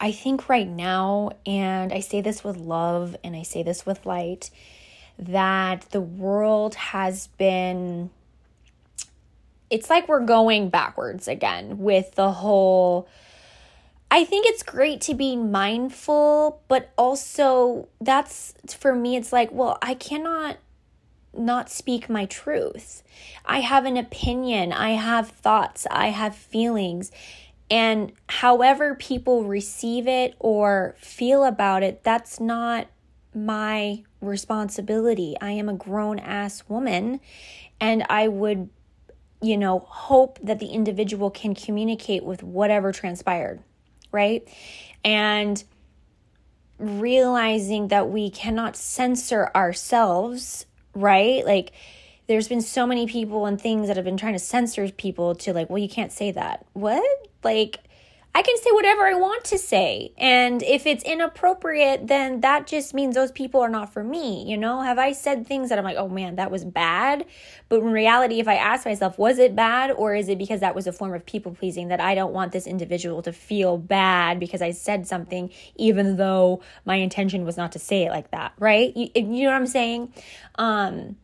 [SPEAKER 1] I think right now, and I say this with love and I say this with light, that the world has been it's like we're going backwards again with the whole I think it's great to be mindful, but also that's for me it's like, well, I cannot not speak my truth. I have an opinion, I have thoughts, I have feelings. And however people receive it or feel about it, that's not my responsibility. I am a grown ass woman and I would you know, hope that the individual can communicate with whatever transpired, right? And realizing that we cannot censor ourselves, right? Like there's been so many people and things that have been trying to censor people to like, well, you can't say that. What? Like, I can say whatever I want to say. And if it's inappropriate, then that just means those people are not for me. You know, have I said things that I'm like, oh man, that was bad? But in reality, if I ask myself, was it bad? Or is it because that was a form of people pleasing that I don't want this individual to feel bad because I said something, even though my intention was not to say it like that, right? You, you know what I'm saying? Um,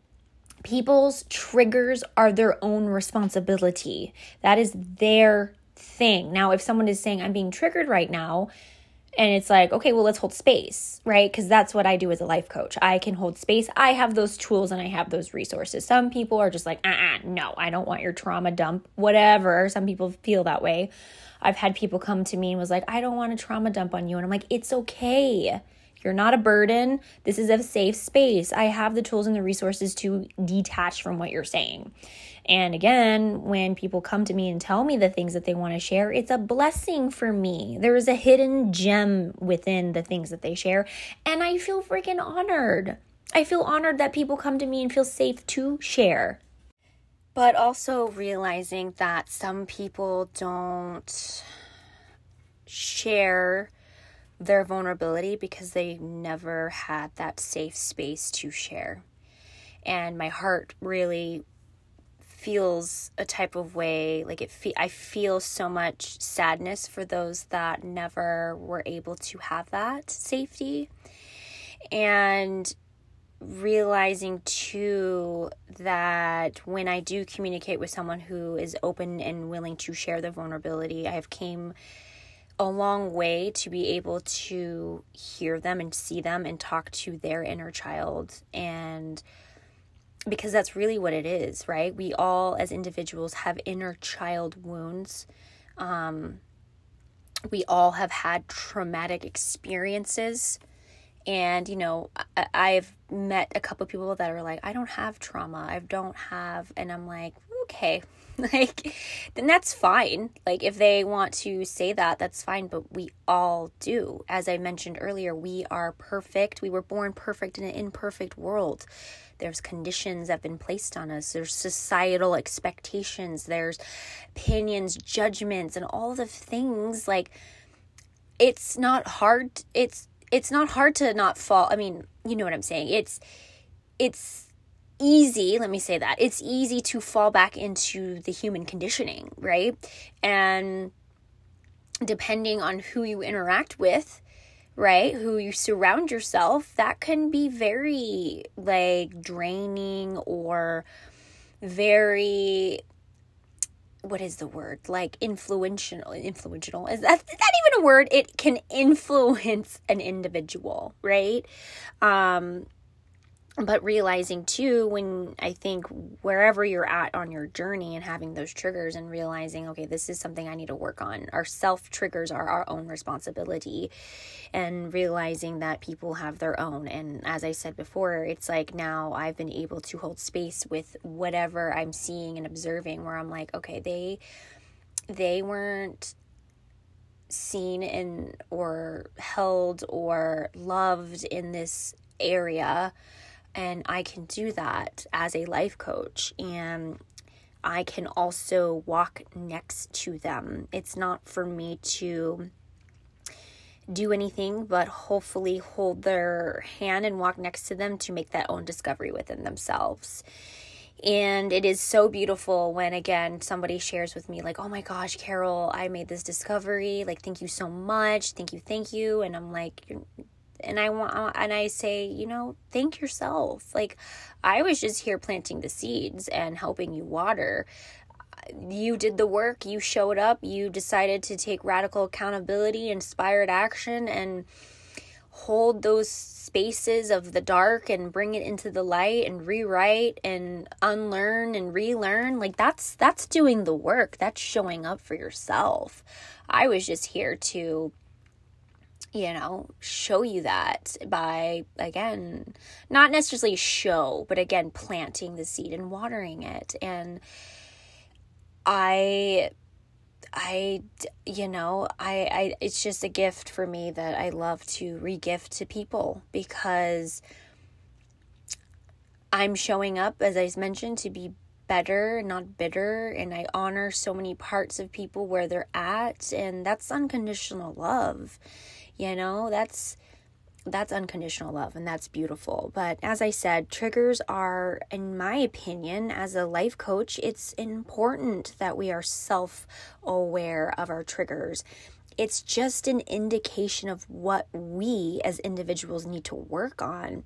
[SPEAKER 1] people's triggers are their own responsibility. That is their thing. Now, if someone is saying, I'm being triggered right now, and it's like, okay, well, let's hold space, right? Because that's what I do as a life coach. I can hold space. I have those tools and I have those resources. Some people are just like, uh uh no, I don't want your trauma dump, whatever. Some people feel that way. I've had people come to me and was like, I don't want a trauma dump on you. And I'm like, it's okay. You're not a burden. This is a safe space. I have the tools and the resources to detach from what you're saying. And again, when people come to me and tell me the things that they want to share, it's a blessing for me. There is a hidden gem within the things that they share, and I feel freaking honored. I feel honored that people come to me and feel safe to share. But also realizing that some people don't share their vulnerability because they never had that safe space to share. And my heart really feels a type of way like it fe- I feel so much sadness for those that never were able to have that safety. And realizing too that when I do communicate with someone who is open and willing to share their vulnerability I have came a long way to be able to hear them and see them and talk to their inner child. And because that's really what it is right? We all as individuals have inner child wounds. Um, we all have had traumatic experiences. And you know I- i've met a couple people that are like i don't have trauma. I don't have and i'm like okay. Like then that's fine. Like if they want to say that that's fine but we all do. As i mentioned earlier we are perfect. We were born perfect in an imperfect world there's conditions that have been placed on us. There's societal expectations. There's opinions judgments and all the things like it's not hard it's it's not hard to not fall i mean you know what i'm saying. It's it's easy, let me say that, it's easy to fall back into the human conditioning, right? And depending on who you interact with, right, who you surround yourself, that can be very like draining or very what is the word? Like influential influential. Is that, is that even a word? It can influence an individual right? Um but realizing too when i think wherever you're at on your journey and having those triggers and realizing okay this is something i need to work on. Our self triggers are our own responsibility. And realizing that people have their own. And as i said before it's like now i've been able to hold space with whatever i'm seeing and observing where i'm like okay they they weren't seen in or held or loved in this area and I can do that as a life coach. And I can also walk next to them. It's not for me to do anything but hopefully hold their hand and walk next to them to make that own discovery within themselves. And it is so beautiful when, again, somebody shares with me, like, oh my gosh, Carol, I made this discovery. Like, thank you so much. Thank you, thank you. And I'm like, and I want uh, and I say, you know, thank yourself. Like I was just here planting the seeds and helping you water. You did the work, you showed up, you decided to take radical accountability, inspired action and hold those spaces of the dark and bring it into the light and rewrite and unlearn and relearn like that's that's doing the work that's showing up for yourself i was just here to you know, show you that by, again, not necessarily show, but again, planting the seed and watering it. And I, I, you know, I, I, it's just a gift for me that I love to regift to people because I'm showing up, as I mentioned, to be better, not bitter, and I honor so many parts of people where they're at, and that's unconditional love. You know, that's that's unconditional love and that's beautiful. But as I said, triggers are, in my opinion, as a life coach, it's important that we are self aware of our triggers. It's just an indication of what we as individuals need to work on.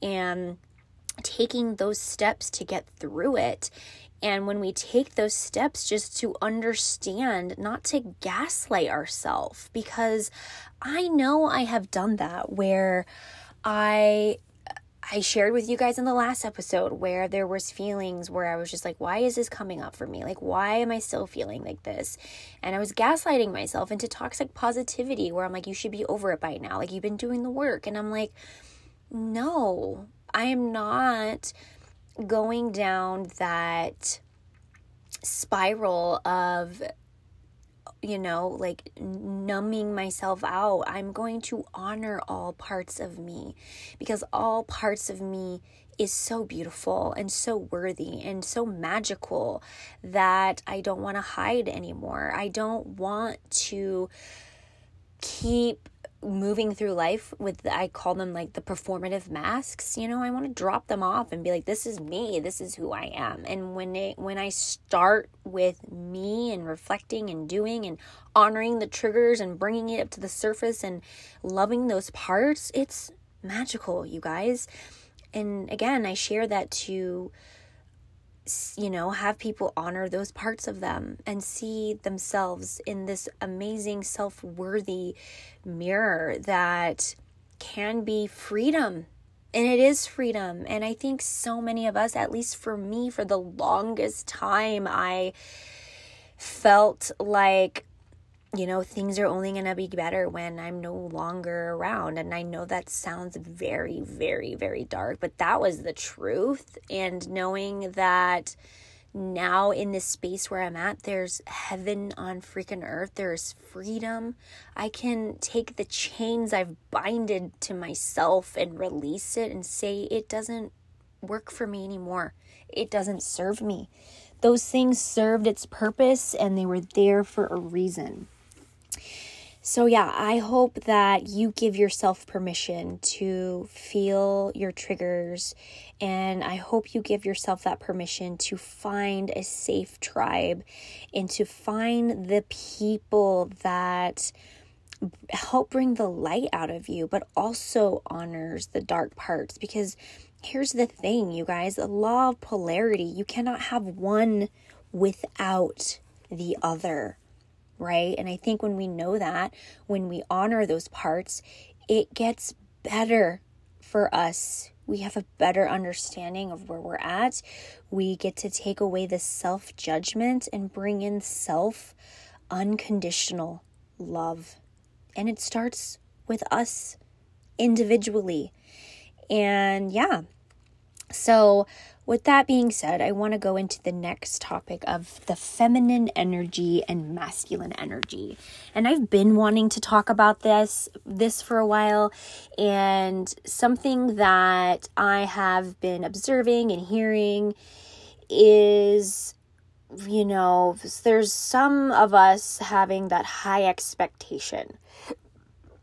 [SPEAKER 1] And taking those steps to get through it. And when we take those steps just to understand, not to gaslight ourselves, because I know I have done that where I I shared with you guys in the last episode where there was feelings where I was just like, why is this coming up for me? Like, why am I still feeling like this? And I was gaslighting myself into toxic positivity where I'm like, you should be over it by now. Like, you've been doing the work. And I'm like, no, I am not going down that spiral of you know, like numbing myself out. I'm going to honor all parts of me because all parts of me is so beautiful and so worthy and so magical that I don't want to hide anymore. I don't want to keep moving through life with I call them like the performative masks, you know, I want to drop them off and be like this is me, this is who I am. And when it when I start with me and reflecting and doing and honoring the triggers and bringing it up to the surface and loving those parts, it's magical, you guys. And again, I share that to you know, have people honor those parts of them and see themselves in this amazing self worthy mirror that can be freedom. And it is freedom. And I think so many of us, at least for me, for the longest time, I felt like you know, things are only going to be better when I'm no longer around. And I know that sounds very, very, very dark, but that was the truth. And knowing that now in this space where I'm at, there's heaven on freaking earth, there's freedom. I can take the chains I've binded to myself and release it and say, it doesn't work for me anymore. It doesn't serve me. Those things served its purpose and they were there for a reason. So, yeah, I hope that you give yourself permission to feel your triggers. And I hope you give yourself that permission to find a safe tribe and to find the people that help bring the light out of you, but also honors the dark parts. Because here's the thing, you guys the law of polarity, you cannot have one without the other right? And I think when we know that, when we honor those parts, it gets better for us. We have a better understanding of where we're at. We get to take away the self judgment and bring in self unconditional love. And it starts with us individually. And yeah, so with that being said, I want to go into the next topic of the feminine energy and masculine energy. And I've been wanting to talk about this this for a while and something that I have been observing and hearing is you know, there's some of us having that high expectation.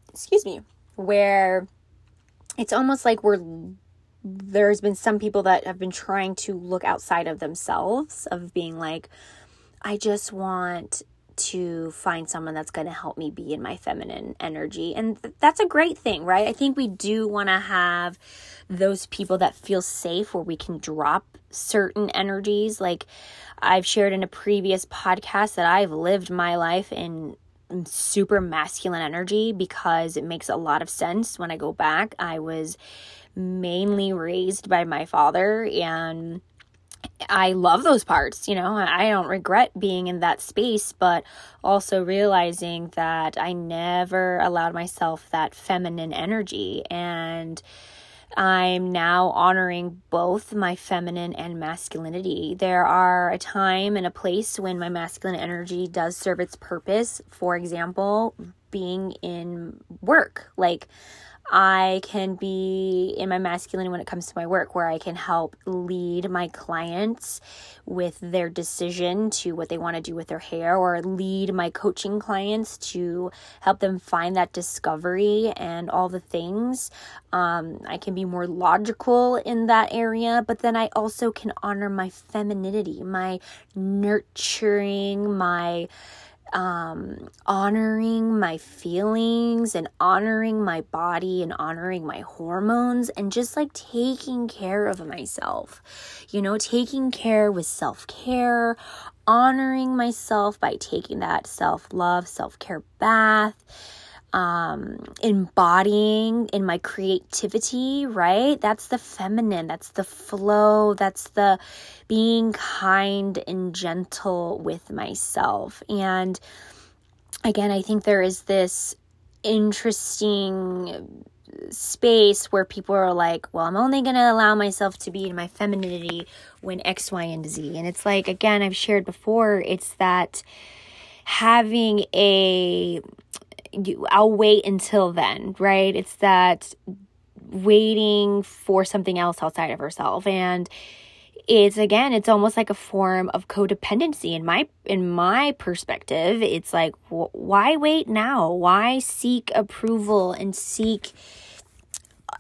[SPEAKER 1] Excuse me, where it's almost like we're there's been some people that have been trying to look outside of themselves of being like i just want to find someone that's going to help me be in my feminine energy. And th- that's a great thing right? I think we do want to have those people that feel safe where we can drop certain energies. Like i've shared in a previous podcast that i've lived my life in super masculine energy because it makes a lot of sense. When i go back i was mainly raised by my father and I love those parts, you know. I don't regret being in that space, but also realizing that I never allowed myself that feminine energy and I'm now honoring both my feminine and masculinity. There are a time and a place when my masculine energy does serve its purpose. For example, being in work. Like I can be in my masculine when it comes to my work, where I can help lead my clients with their decision to what they want to do with their hair, or lead my coaching clients to help them find that discovery and all the things. Um, I can be more logical in that area, but then I also can honor my femininity, my nurturing, my um, honoring my feelings and honoring my body and honoring my hormones and just like taking care of myself. You know, taking care with self care, honoring myself by taking that self love, self care bath um, embodying in my creativity, right? That's the feminine, that's the flow, that's the being kind and gentle with myself. And again, I think there is this interesting space where people are like, well, I'm only going to allow myself to be in my femininity when X, Y, and Z. And it's like, again, I've shared before, it's that having a I'll wait until then, right? It's that waiting for something else outside of herself. And it's again it's almost like a form of codependency in my in my perspective. It's like wh- why wait now? Why seek approval and seek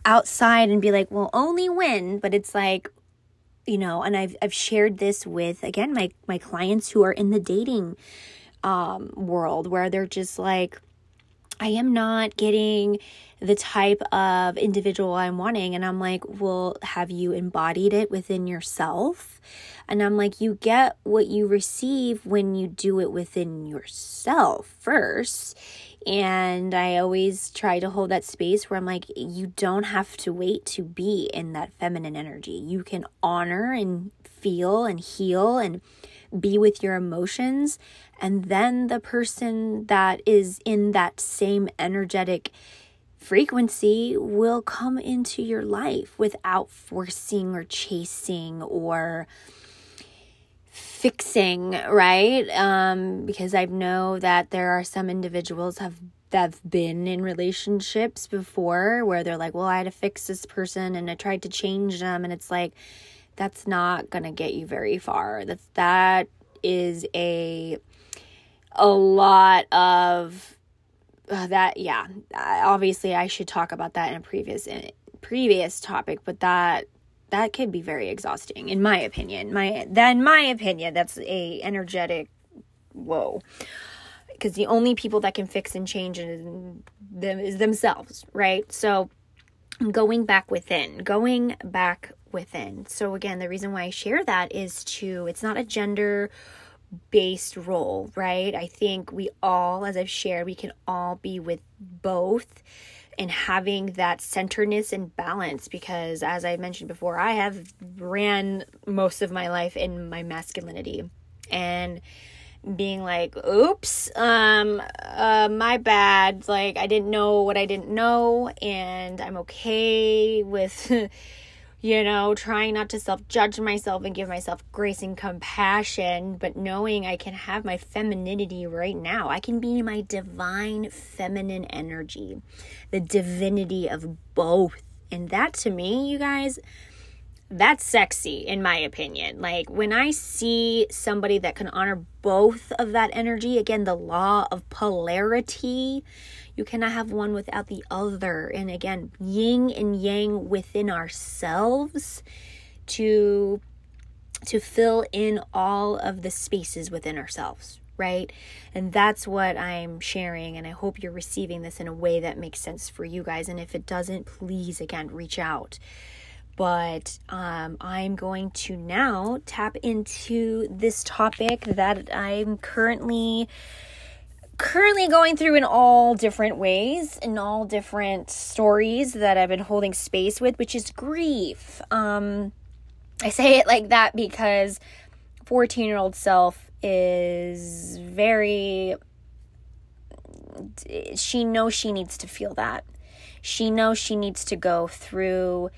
[SPEAKER 1] outside and be like well only when but it's like you know and I've I've shared this with again my my clients who are in the dating um world where they're just like I am not getting the type of individual I'm wanting. And I'm like, well, have you embodied it within yourself? And I'm like, you get what you receive when you do it within yourself first. And I always try to hold that space where I'm like, you don't have to wait to be in that feminine energy. You can honor and feel and heal and be with your emotions and then the person that is in that same energetic frequency will come into your life without forcing or chasing or fixing right? Um because i know that there are some individuals have that have been in relationships before where they're like well i had to fix this person and i tried to change them. And it's like that's not gonna get you very far. That's that is a a lot of uh, that yeah obviously i should talk about that in a previous in previous topic but that that could be very exhausting in my opinion. My then my opinion that's a energetic whoa. Because the only people that can fix and change them is themselves right? So going back within going back within. So again the reason why i share that is to it's not a gender based role, right? I think we all, as I've shared, we can all be with both and having that centeredness and balance because as I mentioned before, I have ran most of my life in my masculinity and being like, oops, um, uh, my bad. Like, I didn't know what I didn't know, and I'm okay with you know, trying not to self judge myself and give myself grace and compassion, but knowing I can have my femininity right now. I can be my divine feminine energy, the divinity of both. And that to me, you guys, that's sexy in my opinion. Like when I see somebody that can honor both of that energy, again, the law of polarity, you cannot have one without the other. And again, yin and yang within ourselves to to fill in all of the spaces within ourselves, right? And that's what I'm sharing. And I hope you're receiving this in a way that makes sense for you guys. And if it doesn't, please again reach out. But um, I'm going to now tap into this topic that I'm currently currently going through in all different ways, in all different stories that I've been holding space with, which is grief. Um, I say it like that because 14 year old self is very, she knows she needs to feel that. She knows she needs to go through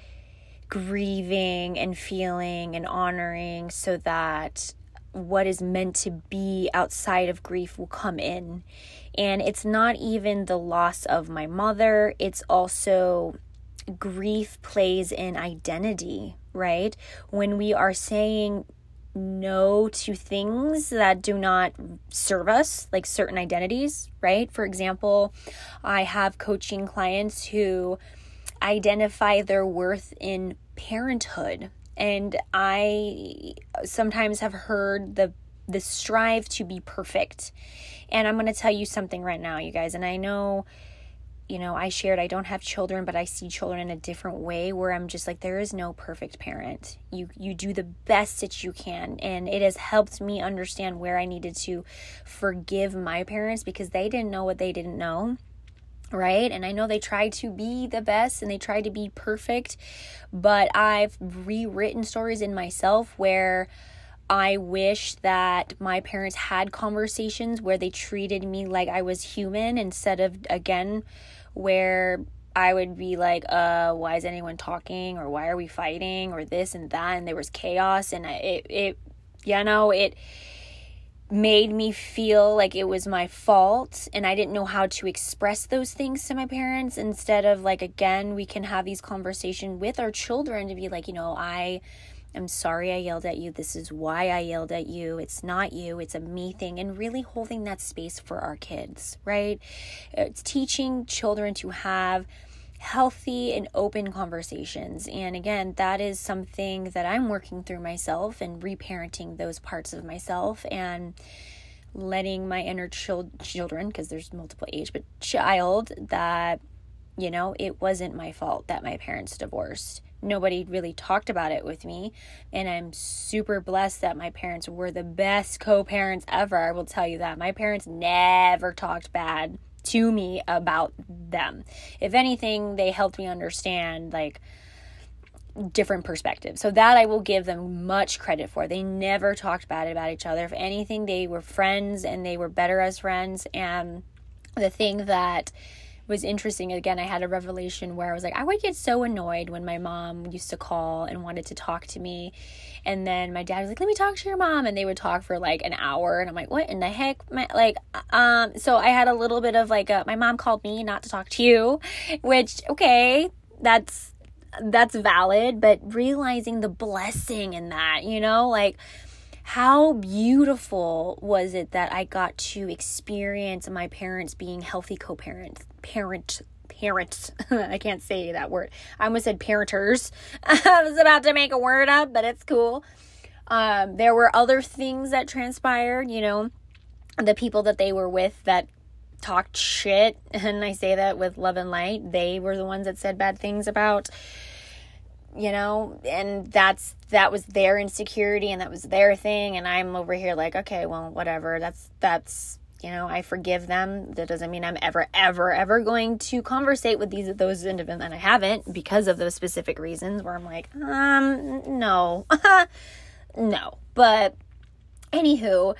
[SPEAKER 1] grieving and feeling and honoring so that what is meant to be outside of grief will come in. And it's not even the loss of my mother, it's also grief plays in identity, right? When we are saying no to things that do not serve us, like certain identities, right? For example, I have coaching clients who identify their worth in parenthood. And I sometimes have heard the the strive to be perfect. And I'm going to tell you something right now, you guys. And I know you know, I shared I don't have children, but I see children in a different way where I'm just like there is no perfect parent. You you do the best that you can and it has helped me understand where I needed to forgive my parents because they didn't know what they didn't know. Right? And I know they tried to be the best and they tried to be perfect, but I've rewritten stories in myself where I wish that my parents had conversations where they treated me like I was human instead of again where I would be like, uh, why is anyone talking? Or why are we fighting? Or this and that. And there was chaos. And it, it, you know, it made me feel like it was my fault. And I didn't know how to express those things to my parents. Instead of like, again, we can have these conversations with our children to be like, you know, I I'm sorry I yelled at you. This is why I yelled at you. It's not you, it's a me thing. And really holding that space for our kids, right? It's teaching children to have healthy and open conversations. And again, that is something that I'm working through myself and reparenting those parts of myself and letting my inner chil- children, because there's multiple age, but child that, you know, it wasn't my fault that my parents divorced nobody really talked about it with me. And I'm super blessed that my parents were the best co parents ever. I will tell you that. My parents never talked bad to me about them. If anything, they helped me understand, like, different perspectives. So that I will give them much credit for. They never talked bad about each other. If anything, they were friends and they were better as friends. And the thing that was interesting. Again, I had a revelation where I was like, I would get so annoyed when my mom used to call and wanted to talk to me. And then my dad was like, let me talk to your mom. And they would talk for like an hour. And I'm like, what in the heck? My, like, um, so I had a little bit of like, a, my mom called me not to talk to you, which, okay, that's, that's valid. But realizing the blessing in that, you know, like, how beautiful was it that I got to experience my parents being healthy co-parents, parent parents. I can't say that word. I almost said parenters. I was about to make a word up, but it's cool. Um, there were other things that transpired, you know, the people that they were with that talked shit, and I say that with love and light. They were the ones that said bad things about you know and that's that was their insecurity and that was their thing and i'm over here like okay well whatever that's that's you know i forgive them. That doesn't mean i'm ever ever ever going to conversate with these those individuals and i haven't because of those specific reasons where i'm like um no. No. But anywho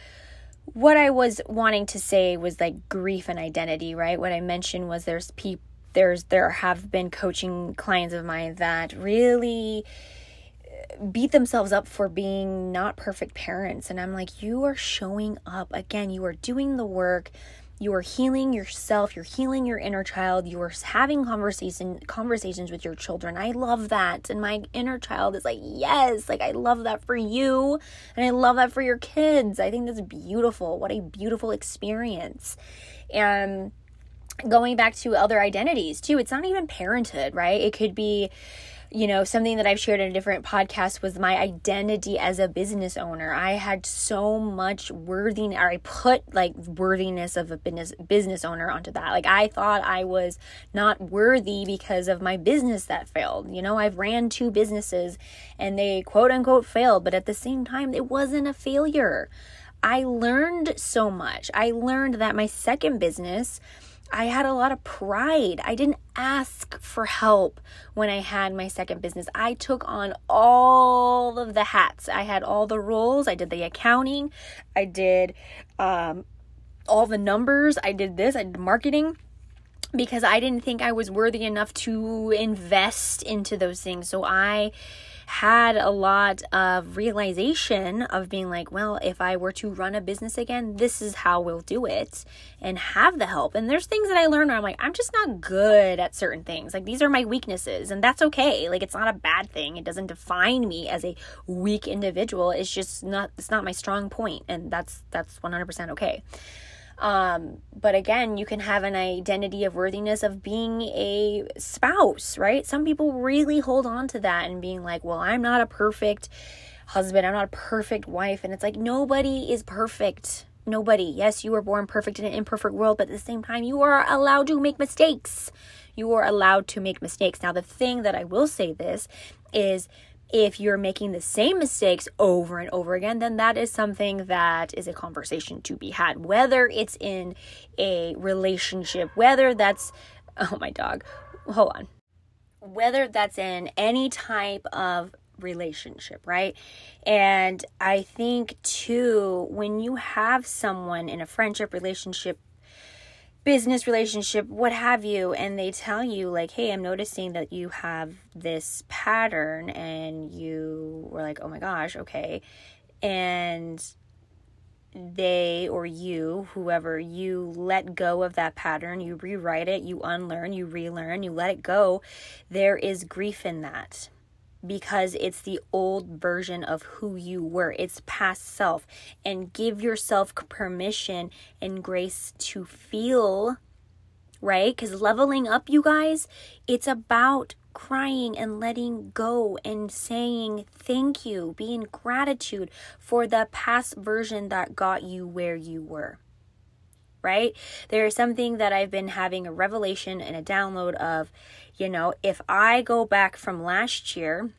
[SPEAKER 1] what i was wanting to say was like grief and identity right? What i mentioned was there's people there's there have been coaching clients of mine that really beat themselves up for being not perfect parents. And I'm like you are showing up. Again you are doing the work. You are healing yourself. You're healing your inner child. You are having conversation conversations with your children. I love that. And my inner child is like yes like i love that for you. And i love that for your kids. I think that's beautiful. What a beautiful experience. And going back to other identities too it's not even parenthood right? It could be you know something that i've shared in a different podcast was my identity as a business owner. I had so much worthiness or i put like worthiness of a business business owner onto that. Like i thought i was not worthy because of my business that failed. You know i've ran two businesses and they quote unquote failed but at the same time it wasn't a failure. I learned so much. I learned that my second business I had a lot of pride. I didn't ask for help when I had my second business. I took on all of the hats. I had all the roles. I did the accounting. I did um, all the numbers. I did this. I did marketing because I didn't think I was worthy enough to invest into those things. So I had a lot of realization of being like, well, if I were to run a business again, this is how we'll do it and have the help. And there's things that I learned where I'm like, I'm just not good at certain things. Like these are my weaknesses and that's okay. Like it's not a bad thing. It doesn't define me as a weak individual. It's just not it's not my strong point and that's that's 100% okay. Um, but again, you can have an identity of worthiness of being a spouse, right? Some people really hold on to that and being like, well, I'm not a perfect husband, I'm not a perfect wife. And it's like, nobody is perfect. Nobody. Yes, you were born perfect in an imperfect world, but at the same time, you are allowed to make mistakes. You are allowed to make mistakes. Now, the thing that I will say this is if you're making the same mistakes over and over again, then that is something that is a conversation to be had. Whether it's in a relationship, whether that's, oh, my dog, hold on. Whether that's in any type of relationship, right? And I think too, when you have someone in a friendship relationship, business relationship, what have you, and they tell you, like, hey, I'm noticing that you have this pattern, and you were like, oh my gosh, okay. And they or you, whoever, you let go of that pattern, you rewrite it, you unlearn, you relearn, you let it go, there is grief in that because it's the old version of who you were. It's past self. And give yourself permission and grace to feel, right? Because leveling up, you guys, it's about crying and letting go and saying thank you, being gratitude for the past version that got you where you were right? There is something that I've been having a revelation and a download of, you know, if I go back from last year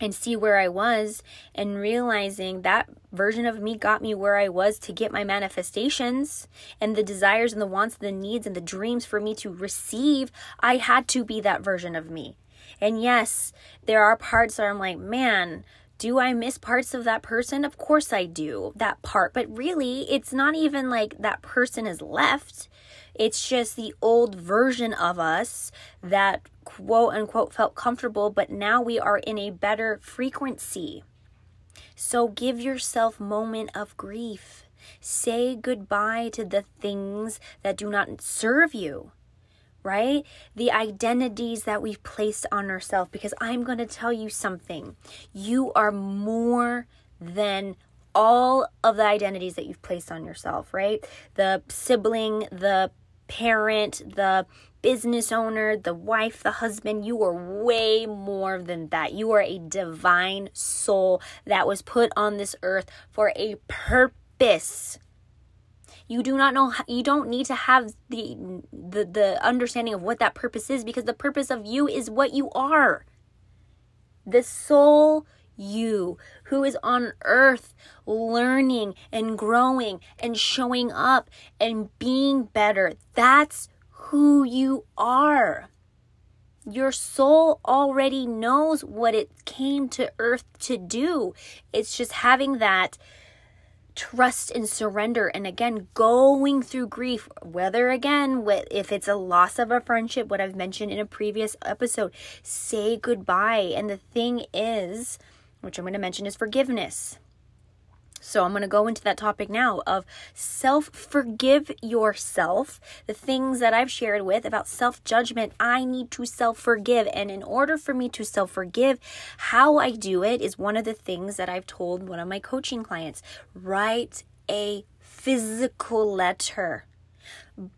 [SPEAKER 1] and see where I was and realizing that version of me got me where I was to get my manifestations and the desires and the wants, and the needs and the dreams for me to receive, I had to be that version of me. And yes, there are parts where I'm like, man, do I miss parts of that person? Of course I do, that part. But really, it's not even like that person is left. It's just the old version of us that quote unquote felt comfortable, but now we are in a better frequency. So give yourself moment of grief. Say goodbye to the things that do not serve you right? The identities that we've placed on ourselves. Because I'm going to tell you something you are more than all of the identities that you've placed on yourself, right? The sibling, the parent, the business owner, the wife, the husband. You are way more than that. You are a divine soul that was put on this earth for a purpose. You do not know you don't need to have the the the understanding of what that purpose is because the purpose of you is what you are. The soul you who is on earth learning and growing and showing up and being better. That's who you are. Your soul already knows what it came to earth to do. It's just having that trust and surrender and again going through grief whether again if it's a loss of a friendship what i've mentioned in a previous episode say goodbye. And the thing is which i'm going to mention is forgiveness so I'm going to go into that topic now of self forgive yourself. The things that I've shared with about self judgment, I need to self forgive. And in order for me to self forgive, how I do it is one of the things that I've told one of my coaching clients write a physical letter.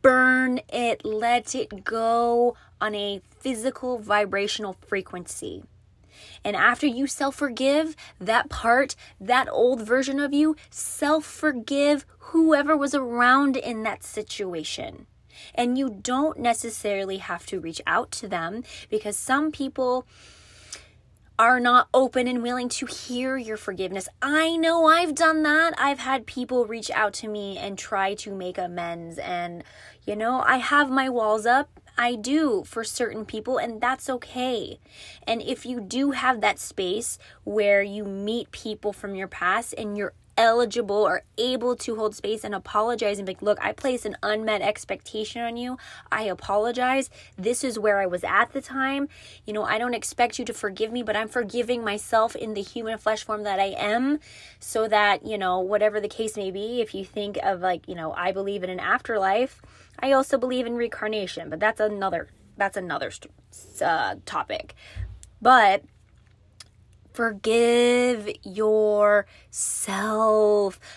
[SPEAKER 1] Burn it, let it go on a physical vibrational frequency. And after you self forgive that part, that old version of you, self forgive whoever was around in that situation. And you don't necessarily have to reach out to them because some people are not open and willing to hear your forgiveness. I know I've done that. I've had people reach out to me and try to make amends. And, you know, I have my walls up. I do for certain people, and that's okay. And if you do have that space where you meet people from your past and you're eligible or able to hold space and apologize and be like, look, I placed an unmet expectation on you. I apologize. This is where I was at the time. You know, I don't expect you to forgive me, but I'm forgiving myself in the human flesh form that I am so that, you know, whatever the case may be, if you think of like, you know, I believe in an afterlife, I also believe in reincarnation, but that's another that's another uh, topic. But Forgive yourself.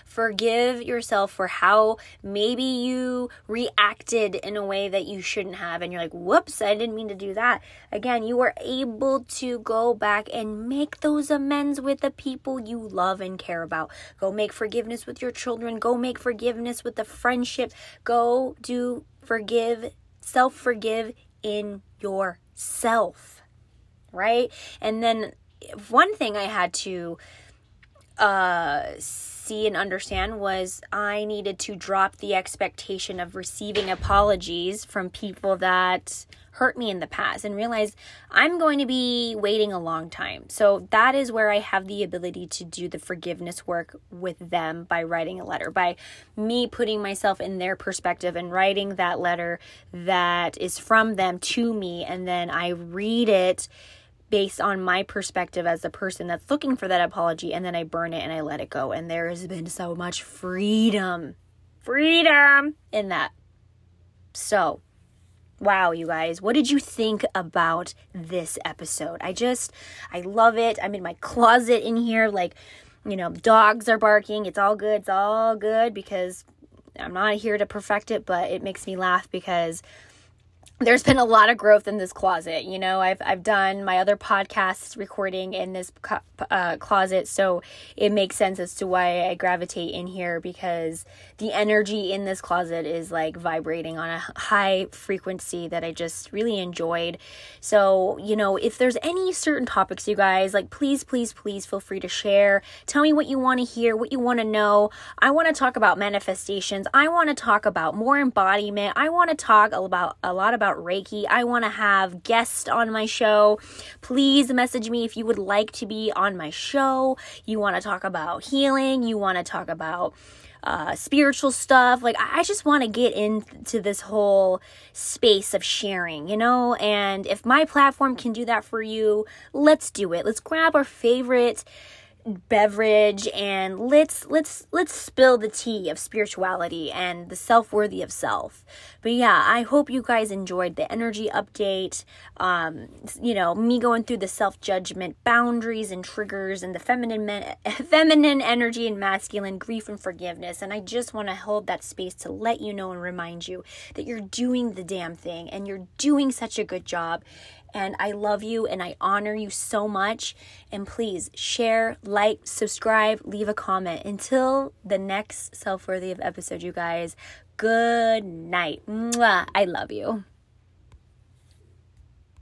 [SPEAKER 1] Forgive yourself for how maybe you reacted in a way that you shouldn't have. And you're like, whoops, I didn't mean to do that. Again, you are able to go back and make those amends with the people you love and care about. Go make forgiveness with your children. Go make forgiveness with the friendship. Go do forgive, self forgive in yourself. Right? And then one thing I had to uh, see and understand was I needed to drop the expectation of receiving apologies from people that hurt me in the past and realize I'm going to be waiting a long time. So that is where I have the ability to do the forgiveness work with them by writing a letter, by me putting myself in their perspective and writing that letter that is from them to me. And then I read it based on my perspective as the person that's looking for that apology and then I burn it and I let it go. And there has been so much freedom freedom in that. So wow you guys. What did you think about this episode? I just I love it. I'm in my closet in here like you know dogs are barking. It's all good. It's all good because I'm not here to perfect it but it makes me laugh because there's been a lot of growth in this closet. You know, I've I've done my other podcast recording in this uh, closet, so it makes sense as to why I gravitate in here because the energy in this closet is like vibrating on a high frequency that I just really enjoyed. So, you know, if there's any certain topics, you guys like, please, please, please feel free to share. Tell me what you want to hear, what you want to know. I want to talk about manifestations. I want to talk about more embodiment. I want to talk about a lot about Reiki. I want to have guests on my show. Please message me if you would like to be on my show. You want to talk about healing, you want to talk about uh, spiritual stuff. Like, I just want to get into this whole space of sharing, you know? And if my platform can do that for you, let's do it. Let's grab our favorite beverage and let's let's let's spill the tea of spirituality and the self-worthy of self. But yeah i hope you guys enjoyed the energy update um you know me going through the self-judgment boundaries and triggers and the feminine men- feminine energy and masculine grief and forgiveness. And i just want to hold that space to let you know and remind you that you're doing the damn thing and you're doing such a good job and I love you and I honor you so much. And please share, like, subscribe, leave a comment. Until the next self worthy of episode, you guys, good night. Mwah. I love you.